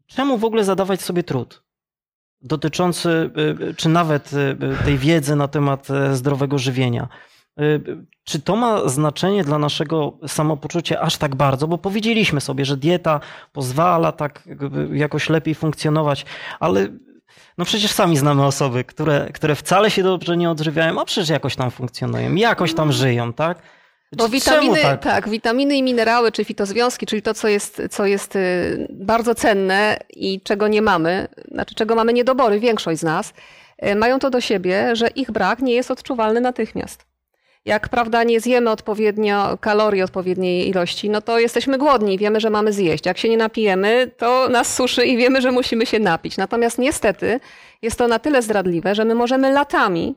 Czemu w ogóle zadawać sobie trud dotyczący, y, czy nawet y, tej wiedzy na temat y, zdrowego żywienia? Y, Czy to ma znaczenie dla naszego samopoczucia aż tak bardzo? Bo powiedzieliśmy sobie, że dieta pozwala tak jakoś lepiej funkcjonować, ale no przecież sami znamy osoby, które, które wcale się dobrze nie odżywiają, a przecież jakoś tam funkcjonują, jakoś tam żyją, tak? Bo witaminy, tak? tak? witaminy i minerały, czy fitozwiązki, czyli to, co jest, co jest y, bardzo cenne i czego nie mamy, znaczy czego mamy niedobory, większość z nas, y, mają to do siebie, że ich brak nie jest odczuwalny natychmiast. Jak prawda nie zjemy odpowiednio kalorii, odpowiedniej ilości, no to jesteśmy głodni i wiemy, że mamy zjeść. Jak się nie napijemy, to nas suszy i wiemy, że musimy się napić. Natomiast niestety jest to na tyle zdradliwe, że my możemy latami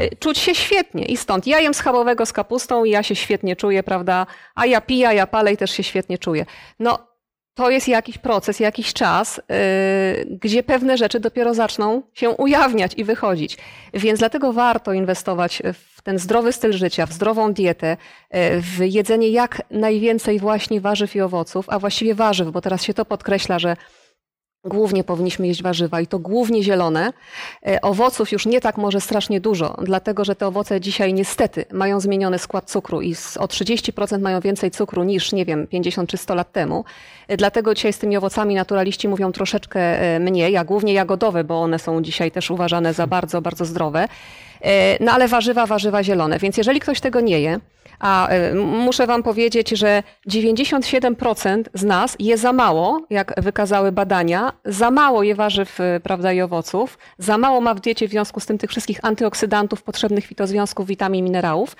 y, czuć się świetnie. I stąd ja jem schabowego z kapustą i ja się świetnie czuję, prawda? A ja piję, ja palę i też się świetnie czuję. No to jest jakiś proces, jakiś czas, yy, gdzie pewne rzeczy dopiero zaczną się ujawniać i wychodzić. Więc dlatego warto inwestować w ten zdrowy styl życia, w zdrową dietę, yy, w jedzenie jak najwięcej właśnie warzyw i owoców, a właściwie warzyw, bo teraz się to podkreśla, że Głównie powinniśmy jeść warzywa i to głównie zielone. E, Owoców już nie tak może strasznie dużo, dlatego że te owoce dzisiaj niestety mają zmieniony skład cukru i o 30% mają więcej cukru niż, nie wiem, 50 czy 100 lat temu. E, Dlatego dzisiaj z tymi owocami naturaliści mówią troszeczkę e, mniej, a głównie jagodowe, bo one są dzisiaj też uważane za bardzo, bardzo zdrowe. E, No ale warzywa, warzywa zielone. Więc jeżeli ktoś tego nie je, a e, muszę Wam powiedzieć, że 97% z nas je za mało, jak wykazały badania, za mało je warzyw e, prawda, i owoców, za mało ma w diecie w związku z tym tych wszystkich antyoksydantów, potrzebnych fitozwiązków, witamin, minerałów,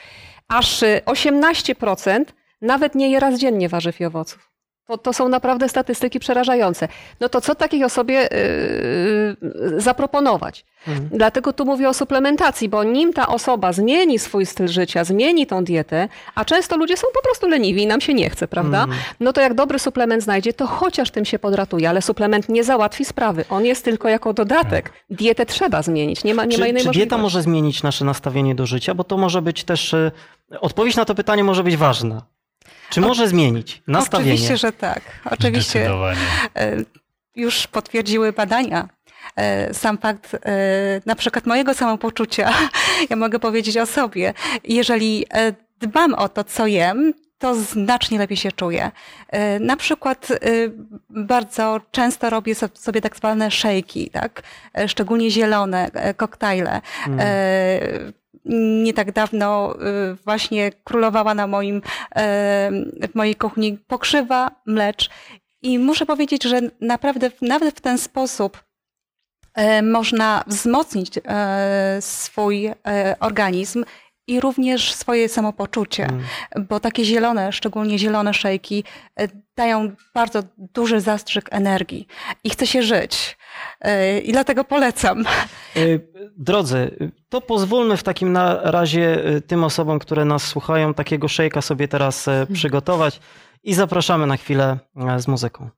aż e, 18% nawet nie je raz dziennie warzyw i owoców. To, to są naprawdę statystyki przerażające. No to co takiej osobie yy, zaproponować? Dlatego tu mówię o suplementacji, bo nim ta osoba zmieni swój styl życia, zmieni tą dietę, a często ludzie są po prostu leniwi i nam się nie chce, prawda? Mhm. No to jak dobry suplement znajdzie, to chociaż tym się podratuje, ale suplement nie załatwi sprawy. On jest tylko jako dodatek. Dietę trzeba zmienić, nie ma, nie czy, ma innej czy dieta możliwości. może zmienić nasze nastawienie do życia? Bo to może być też. e, Odpowiedź na to pytanie może być ważna. Czy może zmienić nastawienie? Oczywiście, że tak. Oczywiście. E, Już potwierdziły badania. e, Sam fakt e, na przykład mojego samopoczucia, ja mogę powiedzieć o sobie, jeżeli dbam o to, co jem, to znacznie lepiej się czuję. Na przykład bardzo często robię so- sobie tak zwane szejki, tak? Szczególnie zielone, koktajle. Mm. Nie tak dawno e, właśnie królowała na moim, e, w mojej kuchni pokrzywa mlecz i muszę powiedzieć, że naprawdę nawet w ten sposób e, można wzmocnić e, swój organizm i również swoje samopoczucie, bo takie zielone, szczególnie zielone szejki dają bardzo duży zastrzyk energii i chce się żyć. E, I dlatego polecam. Y, Drodzy, to pozwólmy w takim razie y, tym osobom, które nas słuchają, takiego szejka sobie teraz e, przygotować i zapraszamy na chwilę e, z muzyką.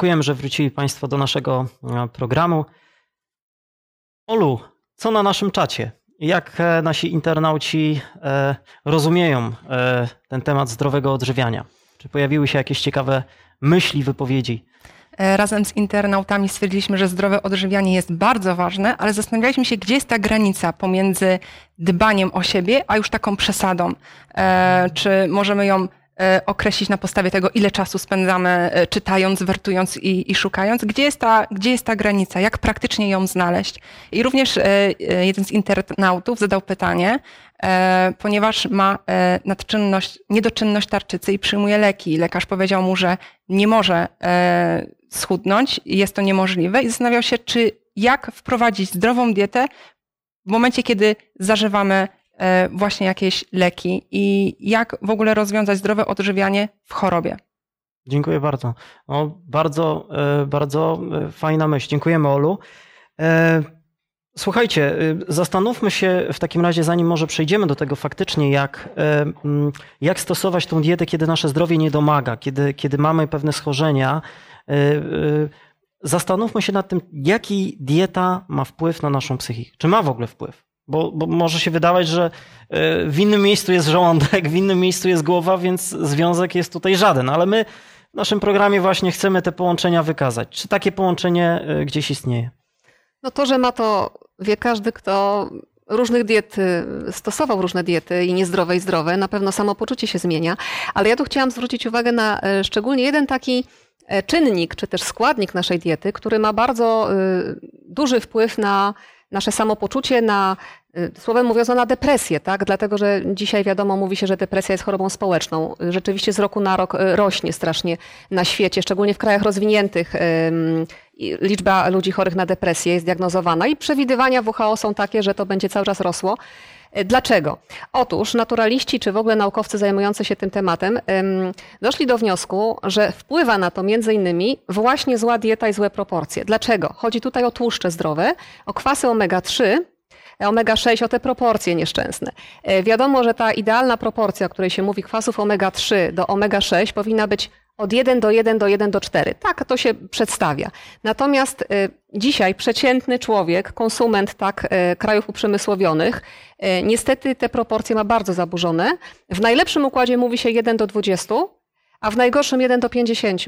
Dziękujemy, że wrócili Państwo do naszego e, programu. Olu, co na naszym czacie? Jak e, nasi internauci e, rozumieją ten temat zdrowego odżywiania? Czy pojawiły się jakieś ciekawe myśli, wypowiedzi? Razem z internautami stwierdziliśmy, że zdrowe odżywianie jest bardzo ważne, ale zastanawialiśmy się, gdzie jest ta granica pomiędzy dbaniem o siebie, a już taką przesadą. Czy możemy ją określić na podstawie tego, ile czasu spędzamy e, czytając, wertując i, i szukając? Gdzie jest, ta, gdzie jest ta granica? Jak praktycznie ją znaleźć? I również e, e, jeden z internautów zadał pytanie, e, ponieważ ma e, nadczynność, niedoczynność tarczycy i przyjmuje leki. Lekarz powiedział mu, że nie może e, schudnąć, jest to niemożliwe i zastanawiał się, czy jak wprowadzić zdrową dietę w momencie, kiedy zażywamy e, właśnie jakieś leki i jak w ogóle rozwiązać zdrowe odżywianie w chorobie. Dziękuję bardzo. No, bardzo, e, bardzo e, fajna myśl. Dziękujemy, Olu. E, Słuchajcie, zastanówmy się w takim razie, zanim może przejdziemy do tego faktycznie, jak, e, mm, jak stosować tą dietę, kiedy nasze zdrowie nie domaga, kiedy, kiedy mamy pewne schorzenia. E, e, Zastanówmy się nad tym, jaki dieta ma wpływ na naszą psychikę. Czy ma w ogóle wpływ? Bo, bo może się wydawać, że e, w innym miejscu jest żołądek, w innym miejscu jest głowa, więc związek jest tutaj żaden. Ale my w naszym programie właśnie chcemy te połączenia wykazać. Czy takie połączenie e, gdzieś istnieje? No to, że ma to, wie każdy, kto różnych diet y, stosował różne diety i niezdrowe i zdrowe, na pewno samopoczucie się zmienia, ale ja tu chciałam zwrócić uwagę na e, szczególnie jeden taki czynnik, czy też składnik naszej diety, który ma bardzo y, duży wpływ na nasze samopoczucie, na słowem mówiąc, no na depresję, tak? Dlatego, że dzisiaj wiadomo, mówi się, że depresja jest chorobą społeczną. Rzeczywiście z roku na rok y, rośnie strasznie na świecie, szczególnie w krajach rozwiniętych. Liczba ludzi chorych na depresję jest diagnozowana i przewidywania WHO są takie, że to będzie cały czas rosło. Y, Dlaczego? Otóż naturaliści, czy w ogóle naukowcy zajmujący się tym tematem, doszli do wniosku, że wpływa na to między innymi właśnie zła dieta i złe proporcje. Dlaczego? Chodzi tutaj o tłuszcze zdrowe, o kwasy omega-3, omega-6, o te proporcje nieszczęsne. E, Wiadomo, że ta idealna proporcja, o której się mówi, kwasów omega-3 do omega-6 powinna być od 1 do 1 do 1 do 4. Tak to się przedstawia. Natomiast e, dzisiaj przeciętny człowiek, konsument tak e, krajów uprzemysłowionych, niestety te proporcje ma bardzo zaburzone. W najlepszym układzie mówi się 1 do 20, a w najgorszym 1 do 50.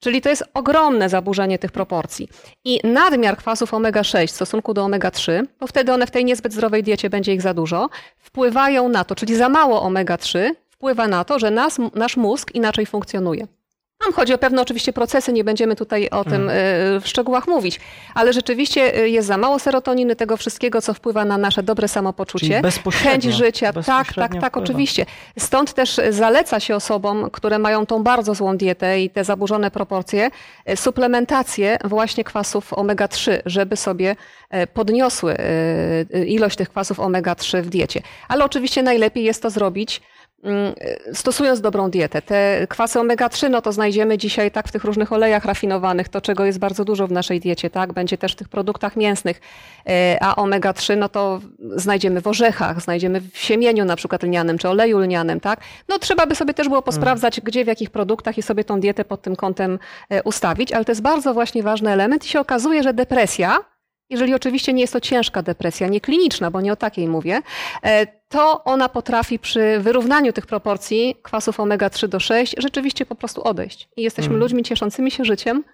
Czyli to jest ogromne zaburzenie tych proporcji. I nadmiar kwasów omega-6 w stosunku do omega-3, bo wtedy one w tej niezbyt zdrowej diecie będzie ich za dużo, wpływają na to, czyli za mało omega-3 wpływa na to, że nas, nasz mózg inaczej funkcjonuje. Nam chodzi o pewne oczywiście procesy, nie będziemy tutaj o tym y, w szczegółach mówić, ale rzeczywiście y, jest za mało serotoniny, tego wszystkiego, co wpływa na nasze dobre samopoczucie, chęć życia. Tak, tak, tak, oczywiście. Stąd też zaleca się osobom, które mają tą bardzo złą dietę i te zaburzone proporcje, suplementację właśnie kwasów omega-3, żeby sobie podniosły ilość tych kwasów omega-3 w diecie. Ale oczywiście najlepiej jest to zrobić stosując dobrą dietę. Te kwasy omega-3, no to znajdziemy dzisiaj tak w tych różnych olejach rafinowanych, to czego jest bardzo dużo w naszej diecie, tak? Będzie też w tych produktach mięsnych. E, A omega-3, no to znajdziemy w orzechach, znajdziemy w siemieniu na przykład lnianym, czy oleju lnianym, tak? No trzeba by sobie też było posprawdzać, gdzie, w jakich produktach i sobie tą dietę pod tym kątem e, ustawić, ale to jest bardzo właśnie ważny element i się okazuje, że depresja, jeżeli oczywiście nie jest to ciężka depresja, nie kliniczna, bo nie o takiej mówię, e, to ona potrafi przy wyrównaniu tych proporcji kwasów omega-3 do 6 rzeczywiście po prostu odejść. I jesteśmy Mhm. ludźmi cieszącymi się życiem.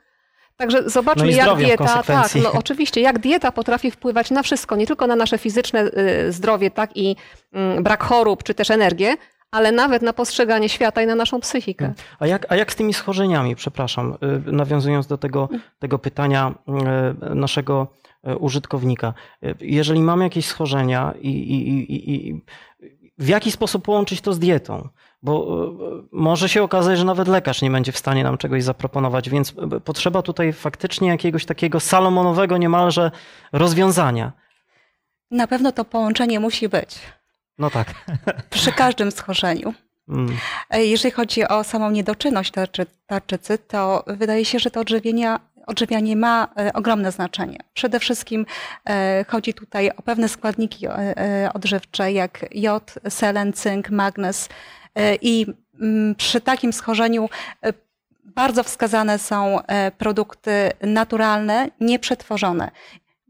Także zobaczmy, No jak dieta, tak, no oczywiście, jak dieta potrafi wpływać na wszystko, nie tylko na nasze fizyczne y, zdrowie, tak i mm, brak chorób, czy też energię, ale nawet na postrzeganie świata i na naszą psychikę. A jak, a jak z tymi schorzeniami, przepraszam, y, nawiązując do tego, tego pytania y, naszego użytkownika. Y, Jeżeli mamy jakieś schorzenia i, i, i, i w jaki sposób połączyć to z dietą? Bo y, może się okazać, że nawet lekarz nie będzie w stanie nam czegoś zaproponować, więc potrzeba tutaj faktycznie jakiegoś takiego salomonowego niemalże rozwiązania. Na pewno to połączenie musi być No tak. przy każdym schorzeniu. Mm. E, Jeżeli chodzi o samą niedoczynność tarczy, tarczycy, to wydaje się, że to odżywienia, odżywianie ma e, ogromne znaczenie. Przede wszystkim e, chodzi tutaj o pewne składniki e, odżywcze, jak jod, selen, cynk, magnez. I mm, przy takim schorzeniu bardzo wskazane są produkty naturalne, nieprzetworzone.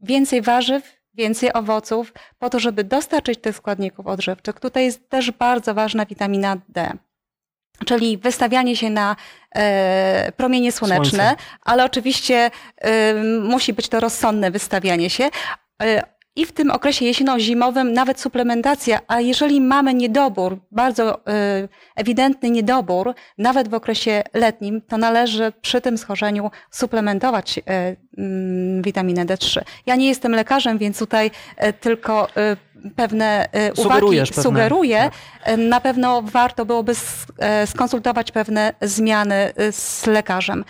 Więcej warzyw, więcej owoców, po to, żeby dostarczyć tych składników odżywczych. Tutaj jest też bardzo ważna witamina D. Czyli wystawianie się na e, promienie słoneczne, Słońce. ale oczywiście e, musi być to rozsądne wystawianie się. E, I w tym okresie jesienno-zimowym nawet suplementacja, a jeżeli mamy niedobór, bardzo e, ewidentny niedobór, nawet w okresie letnim, to należy przy tym schorzeniu suplementować e, mm, witaminę D3. Ja nie jestem lekarzem, więc tutaj e, tylko pewne e, uwagi pewne- sugeruję. tak. E, Na pewno warto byłoby e, skonsultować pewne zmiany e, z lekarzem.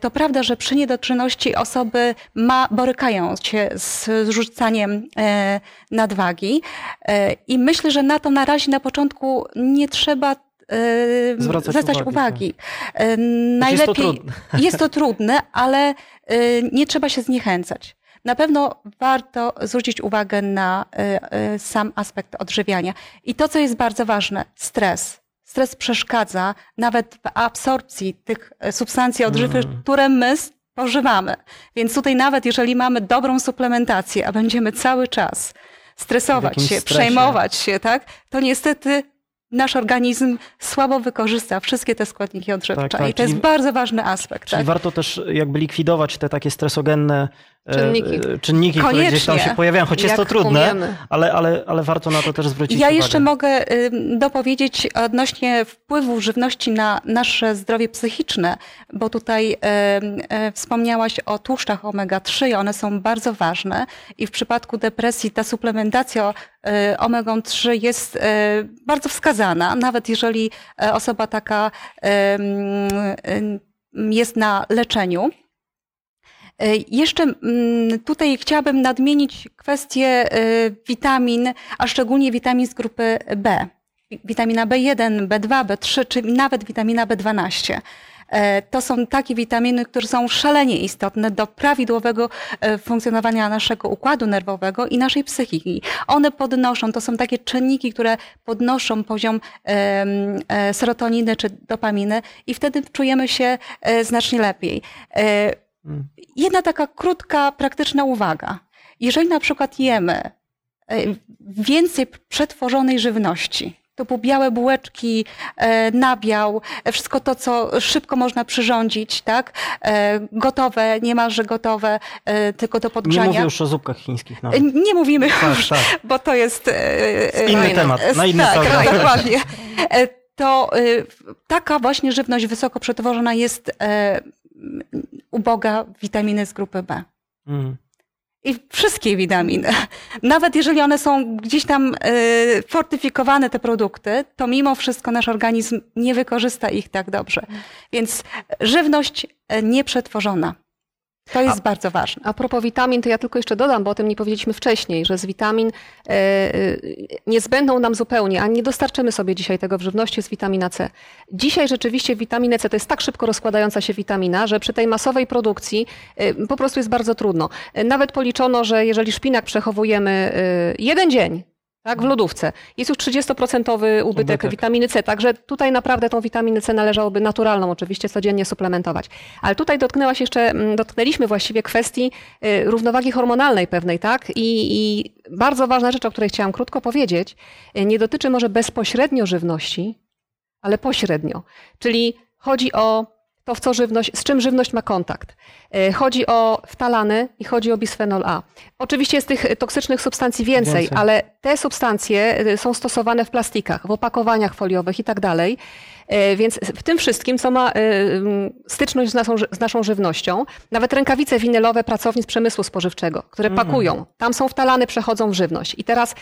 To prawda, że przy niedoczynności osoby ma, borykają się z rzucaniem e, nadwagi e, i myślę, że na to na razie na początku nie trzeba Zwracać zwracać uwagi, uwagi. E, jest to Najlepiej trudne. jest to trudne, ale nie trzeba się zniechęcać. Na pewno warto zwrócić uwagę na e, e, sam aspekt odżywiania. I to, co jest bardzo ważne, stres. Stres przeszkadza nawet w absorpcji tych e, substancji odżywczych, Mm. które my spożywamy. Więc tutaj nawet jeżeli mamy dobrą suplementację, a będziemy cały czas stresować się, stresie. przejmować się, tak, to niestety nasz organizm słabo wykorzysta wszystkie te składniki odżywcze. Tak, tak, I to jest bardzo ważny aspekt. Czyli tak? warto też jakby likwidować te takie stresogenne Czynniki. e, czynniki które gdzieś tam się pojawiają, choć jest to trudne, umiemy. ale, ale, ale warto na to też zwrócić Ja uwagę. jeszcze mogę dopowiedzieć odnośnie wpływu żywności na nasze zdrowie psychiczne, bo tutaj e, wspomniałaś o tłuszczach omega-3 i one są bardzo ważne i w przypadku depresji ta suplementacja e, omegą-3 jest e, bardzo wskazana, nawet jeżeli e, osoba taka em, jest na leczeniu. E, Jeszcze mm, tutaj chciałabym nadmienić kwestię e, witamin, a szczególnie witamin z grupy B. Witamina B1, B2, B3, czy nawet witamina B12. E, To są takie witaminy, które są szalenie istotne do prawidłowego funkcjonowania naszego układu nerwowego i naszej psychiki. One podnoszą, to są takie czynniki, które podnoszą poziom serotoniny czy dopaminy i wtedy czujemy się znacznie lepiej. Jedna taka krótka, praktyczna uwaga. Jeżeli na przykład jemy e, więcej przetworzonej żywności, typu białe bułeczki, e, nabiał, e, wszystko to, co szybko można przyrządzić, tak? Gotowe, niemalże gotowe, tylko do Nie podgrzania. mówię już o zupkach chińskich nawet. Nie mówimy Tak, już, tak. bo to jest Inny temat, na inny tak, program. dokładnie. To taka właśnie żywność wysoko przetworzona jest uboga w witaminy z grupy B. Mm. I wszystkie witaminy. Nawet jeżeli one są gdzieś tam e, fortyfikowane, te produkty, to mimo wszystko nasz organizm nie wykorzysta ich tak dobrze. Więc żywność e, nieprzetworzona. To jest bardzo ważne. A propos witamin, to ja tylko jeszcze dodam, bo o tym nie powiedzieliśmy wcześniej, że z witamin e, e, niezbędną nam zupełnie, a nie dostarczymy sobie dzisiaj tego w żywności, jest witamina C. Dzisiaj rzeczywiście witaminę C to jest tak szybko rozkładająca się witamina, że przy tej masowej produkcji e, po prostu jest bardzo trudno. E, Nawet policzono, że jeżeli szpinak przechowujemy e, jeden dzień, tak, w lodówce. Jest już 30% ubytek, Ubytek. witaminy C, także tutaj naprawdę tą witaminę C należałoby naturalną oczywiście codziennie suplementować. Ale tutaj dotknęłaś jeszcze, mm, dotknęliśmy właściwie kwestii y, równowagi hormonalnej pewnej, tak? I, I bardzo ważna rzecz, o której chciałam krótko powiedzieć, y, nie dotyczy może bezpośrednio żywności, ale pośrednio. Czyli chodzi o to, w co żywność, z czym żywność ma kontakt. Y, Chodzi o wtalany i chodzi o bisfenol A. Oczywiście jest tych toksycznych substancji więcej, Więcej. ale te substancje y, są stosowane w plastikach, w opakowaniach foliowych i tak dalej. Y, Więc w tym wszystkim, co ma styczność z naszą, z naszą żywnością, nawet rękawice winylowe pracownic przemysłu spożywczego, które Mhm. pakują, tam są wtalane, przechodzą w żywność. I teraz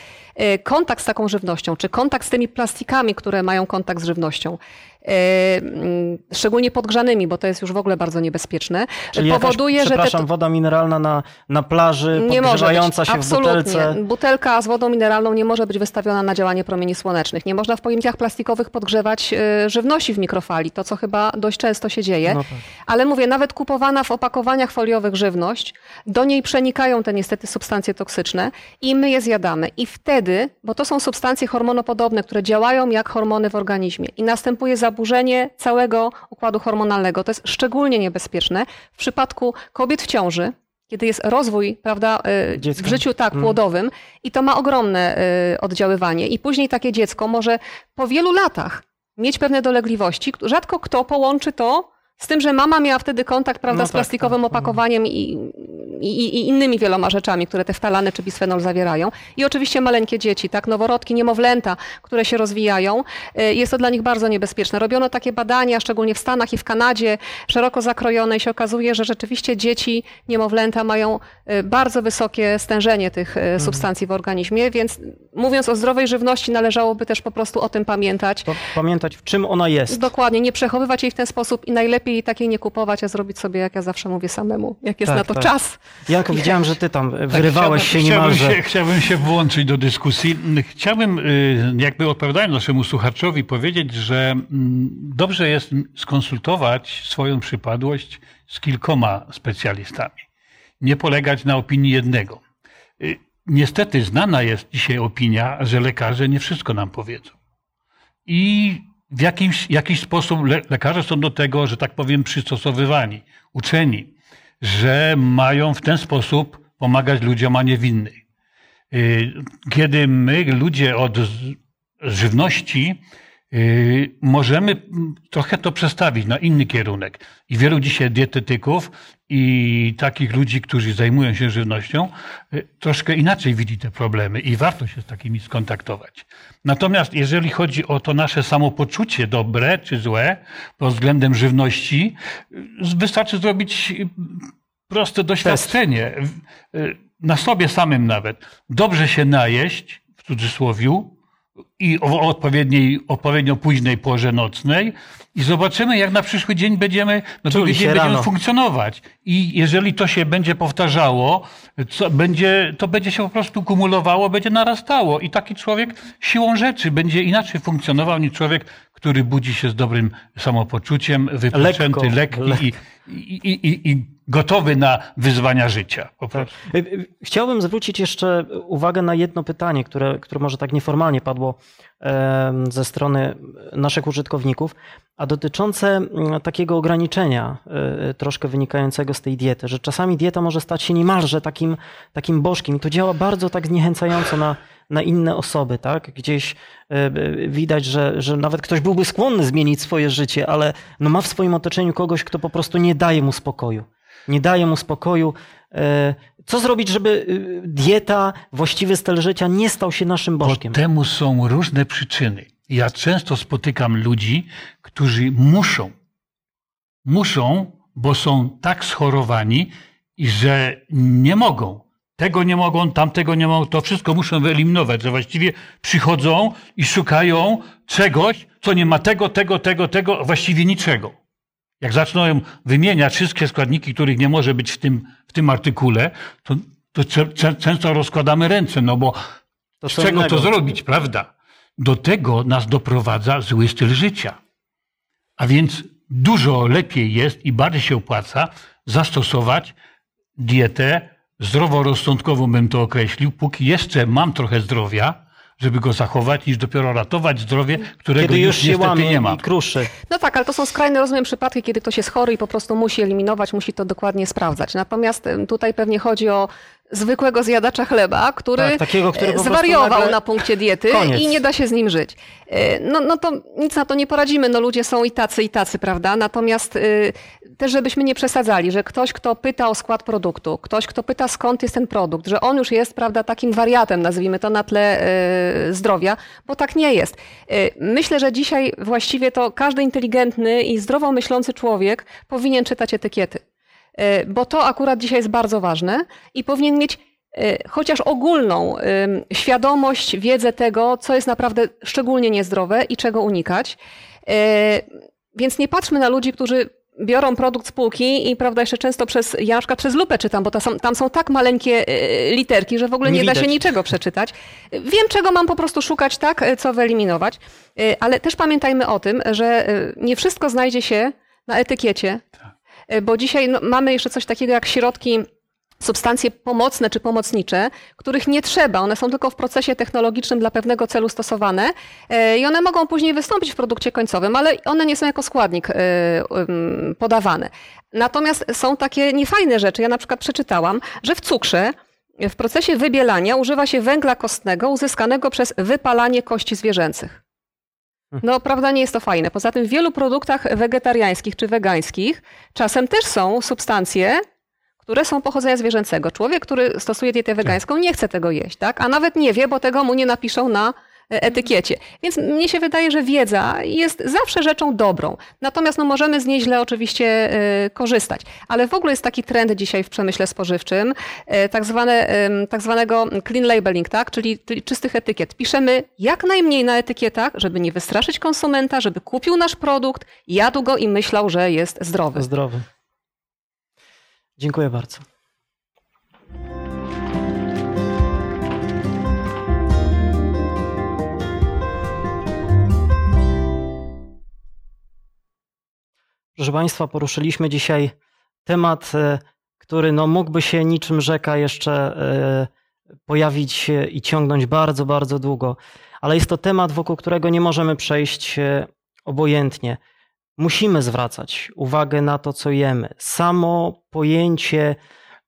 kontakt z taką żywnością, czy kontakt z tymi plastikami, które mają kontakt z żywnością, szczególnie podgrzanymi, bo to jest już w ogóle bardzo niebezpieczne, Czyli jakaś, powoduje, że przepraszam, woda mineralna na, na plaży, nie podgrzewająca się w Absolutnie. butelce. Butelka z wodą mineralną nie może być wystawiona na działanie promieni słonecznych. Nie można w pojemnikach plastikowych podgrzewać e, żywności w mikrofali, to co chyba dość często się dzieje. No tak. Ale mówię, nawet kupowana w opakowaniach foliowych żywność, do niej przenikają te niestety substancje toksyczne i my je zjadamy. I wtedy, bo to są substancje hormonopodobne, które działają jak hormony w organizmie i następuje zaburzenie zaburzenie całego układu hormonalnego. To jest szczególnie niebezpieczne w przypadku kobiet w ciąży, kiedy jest rozwój prawda, y, w życiu tak Mm. płodowym i to ma ogromne y, oddziaływanie. I później takie dziecko może po wielu latach mieć pewne dolegliwości. Rzadko kto połączy to z tym, że mama miała wtedy kontakt prawda, No z tak, plastikowym opakowaniem i, i, i innymi wieloma rzeczami, które te ftalany czy bisfenol zawierają. I oczywiście maleńkie dzieci, tak, noworodki, niemowlęta, które się rozwijają. Y, Jest to dla nich bardzo niebezpieczne. Robiono takie badania, szczególnie w Stanach i w Kanadzie, szeroko zakrojone i się okazuje, że rzeczywiście dzieci, niemowlęta mają y, bardzo wysokie stężenie tych y, Mhm. substancji w organizmie, więc mówiąc o zdrowej żywności, należałoby też po prostu o tym pamiętać. Pamiętać, w czym ona jest. Dokładnie, nie przechowywać jej w ten sposób i najlepiej takiej nie kupować, a zrobić sobie, jak ja zawsze mówię, samemu, jak jest Tak, na to tak. czas. Janko, widziałem, że ty tam Tak, wyrywałeś się chciałbym, niemalże. Chciałbym się, chciałbym się włączyć do dyskusji. Chciałbym, y, jakby odpowiadając naszemu słuchaczowi, powiedzieć, że mm, dobrze jest skonsultować swoją przypadłość z kilkoma specjalistami. Nie polegać na opinii jednego. Y, Niestety znana jest dzisiaj opinia, że lekarze nie wszystko nam powiedzą. I w jakimś, jakiś sposób le, lekarze są do tego, że tak powiem, przystosowywani, uczeni, że mają w ten sposób pomagać ludziom, a nie winnych. Y, Kiedy my, ludzie od żywności, możemy mm, trochę to przestawić na inny kierunek. I wielu dzisiaj dietetyków i takich ludzi, którzy zajmują się żywnością, y, troszkę inaczej widzi te problemy i warto się z takimi skontaktować. Natomiast jeżeli chodzi o to nasze samopoczucie dobre czy złe pod względem żywności, y, wystarczy zrobić proste doświadczenie na sobie samym nawet. Dobrze się najeść, w cudzysłowiu, i o odpowiedniej, odpowiednio późnej porze nocnej i zobaczymy, jak na przyszły dzień będziemy, na drugi dzień będziemy funkcjonować. I jeżeli to się będzie powtarzało, będzie, to będzie się po prostu kumulowało, będzie narastało. I taki człowiek siłą rzeczy będzie inaczej funkcjonował niż człowiek, który budzi się z dobrym samopoczuciem, wypoczęty, Lekko, lekki i, i, i, i gotowy na wyzwania życia. Prostu. Y, y, Chciałbym zwrócić jeszcze uwagę na jedno pytanie, które, które może tak nieformalnie padło ze strony naszych użytkowników, a dotyczące mm, takiego ograniczenia y, troszkę wynikającego z tej diety, że czasami dieta może stać się niemalże takim, takim bożkiem i to działa bardzo tak zniechęcająco na, na inne osoby, tak? Gdzieś y, y, widać, że, że nawet ktoś byłby skłonny zmienić swoje życie, ale no ma w swoim otoczeniu kogoś, kto po prostu nie daje mu spokoju. Nie daje mu spokoju. E, Co zrobić, żeby dieta, właściwy styl życia nie stał się naszym bożkiem? Bo temu są różne przyczyny. Ja często spotykam ludzi, którzy muszą, muszą, bo są tak schorowani, że nie mogą. Tego nie mogą, tamtego nie mogą, to wszystko muszą wyeliminować, że właściwie przychodzą i szukają czegoś, co nie ma tego, tego, tego, tego, właściwie niczego. Jak zaczną wymieniać wszystkie składniki, których nie może być w tym, w tym artykule, to, to często rozkładamy ręce, no bo To z czego to innego. zrobić, prawda? Do tego nas doprowadza zły styl życia. A więc dużo lepiej jest i bardziej się opłaca zastosować dietę zdroworozsądkową, bym to określił, póki jeszcze mam trochę zdrowia, żeby go zachować, niż dopiero ratować zdrowie, którego Kiedy już już się niestety łamie nie ma. i kruszy. No tak, ale to są skrajne, rozumiem, przypadki, kiedy ktoś jest chory i po prostu musi eliminować, musi to dokładnie sprawdzać. Natomiast tutaj pewnie chodzi o zwykłego zjadacza chleba, który Tak, takiego, który e, zwariował nagle- na punkcie diety Koniec. i nie da się z nim żyć. E, No, no to nic na to nie poradzimy. No ludzie są i tacy, i tacy, prawda? Natomiast y, też żebyśmy nie przesadzali, że ktoś, kto pyta o skład produktu, ktoś, kto pyta skąd jest ten produkt, że on już jest, prawda, takim wariatem, nazwijmy to, na tle y, zdrowia, bo tak nie jest. Y, Myślę, że dzisiaj właściwie to każdy inteligentny i zdrowo myślący człowiek powinien czytać etykiety. Y, Bo to akurat dzisiaj jest bardzo ważne i powinien mieć y, chociaż ogólną ym, świadomość, wiedzę tego, co jest naprawdę szczególnie niezdrowe i czego unikać. Y, Więc nie patrzmy na ludzi, którzy biorą produkt z półki i prawda, jeszcze często przez, ja na przykład przez lupę czytam, bo ta są, tam są tak maleńkie y, literki, że w ogóle Nie nie, da się niczego przeczytać. Wiem, czego mam po prostu szukać, tak, y, co wyeliminować, Y, ale też pamiętajmy o tym, że nie wszystko znajdzie się na etykiecie, Y, bo dzisiaj no, mamy jeszcze coś takiego jak środki substancje pomocne czy pomocnicze, których nie trzeba. One są tylko w procesie technologicznym dla pewnego celu stosowane e, i one mogą później wystąpić w produkcie końcowym, ale one nie są jako składnik e, podawane. Natomiast są takie niefajne rzeczy. Ja na przykład przeczytałam, że w cukrze w procesie wybielania używa się węgla kostnego uzyskanego przez wypalanie kości zwierzęcych. No, prawda, nie jest to fajne. Poza tym w wielu produktach wegetariańskich czy wegańskich czasem też są substancje, które są pochodzenia zwierzęcego. Człowiek, który stosuje dietę wegańską, nie chce tego jeść, tak? A nawet nie wie, bo tego mu nie napiszą na e, etykiecie. Więc mnie się wydaje, że wiedza jest zawsze rzeczą dobrą. Natomiast no, możemy z niej źle oczywiście e, korzystać. Ale w ogóle jest taki trend dzisiaj w przemyśle spożywczym, e, tak, zwane, tak zwanego clean labeling, tak? czyli, czyli czystych etykiet. Piszemy jak najmniej na etykietach, żeby nie wystraszyć konsumenta, żeby kupił nasz produkt, jadł go i myślał, że jest zdrowy. Zdrowy. Dziękuję bardzo. Proszę Państwa, poruszyliśmy dzisiaj temat, e, który no, mógłby się niczym rzeka jeszcze e, pojawić się i ciągnąć bardzo, bardzo długo, ale jest to temat, wokół którego nie możemy przejść e, obojętnie. Musimy zwracać uwagę na to, co jemy. Samo pojęcie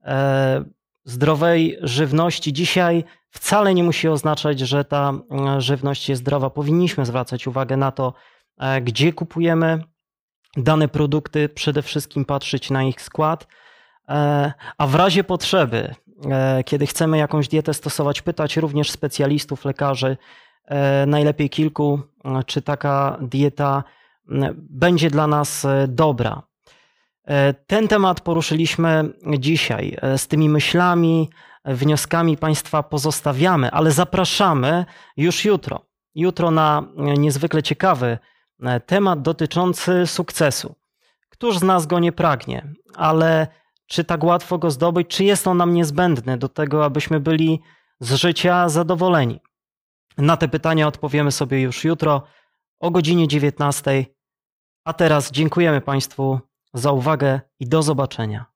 e, zdrowej żywności dzisiaj wcale nie musi oznaczać, że ta e, żywność jest zdrowa. Powinniśmy zwracać uwagę na to, e, gdzie kupujemy dane produkty, przede wszystkim patrzeć na ich skład, a w razie potrzeby, kiedy chcemy jakąś dietę stosować, pytać również specjalistów, lekarzy, najlepiej kilku, czy taka dieta będzie dla nas e, dobra. E, Ten temat poruszyliśmy dzisiaj. E, Z tymi myślami, wnioskami Państwa pozostawiamy, ale zapraszamy już jutro. Jutro na niezwykle ciekawy temat dotyczący sukcesu. Któż z nas go nie pragnie, ale czy tak łatwo go zdobyć, czy jest on nam niezbędny do tego, abyśmy byli z życia zadowoleni? Na te pytania odpowiemy sobie już jutro o godzinie 19. A teraz dziękujemy Państwu za uwagę i do zobaczenia.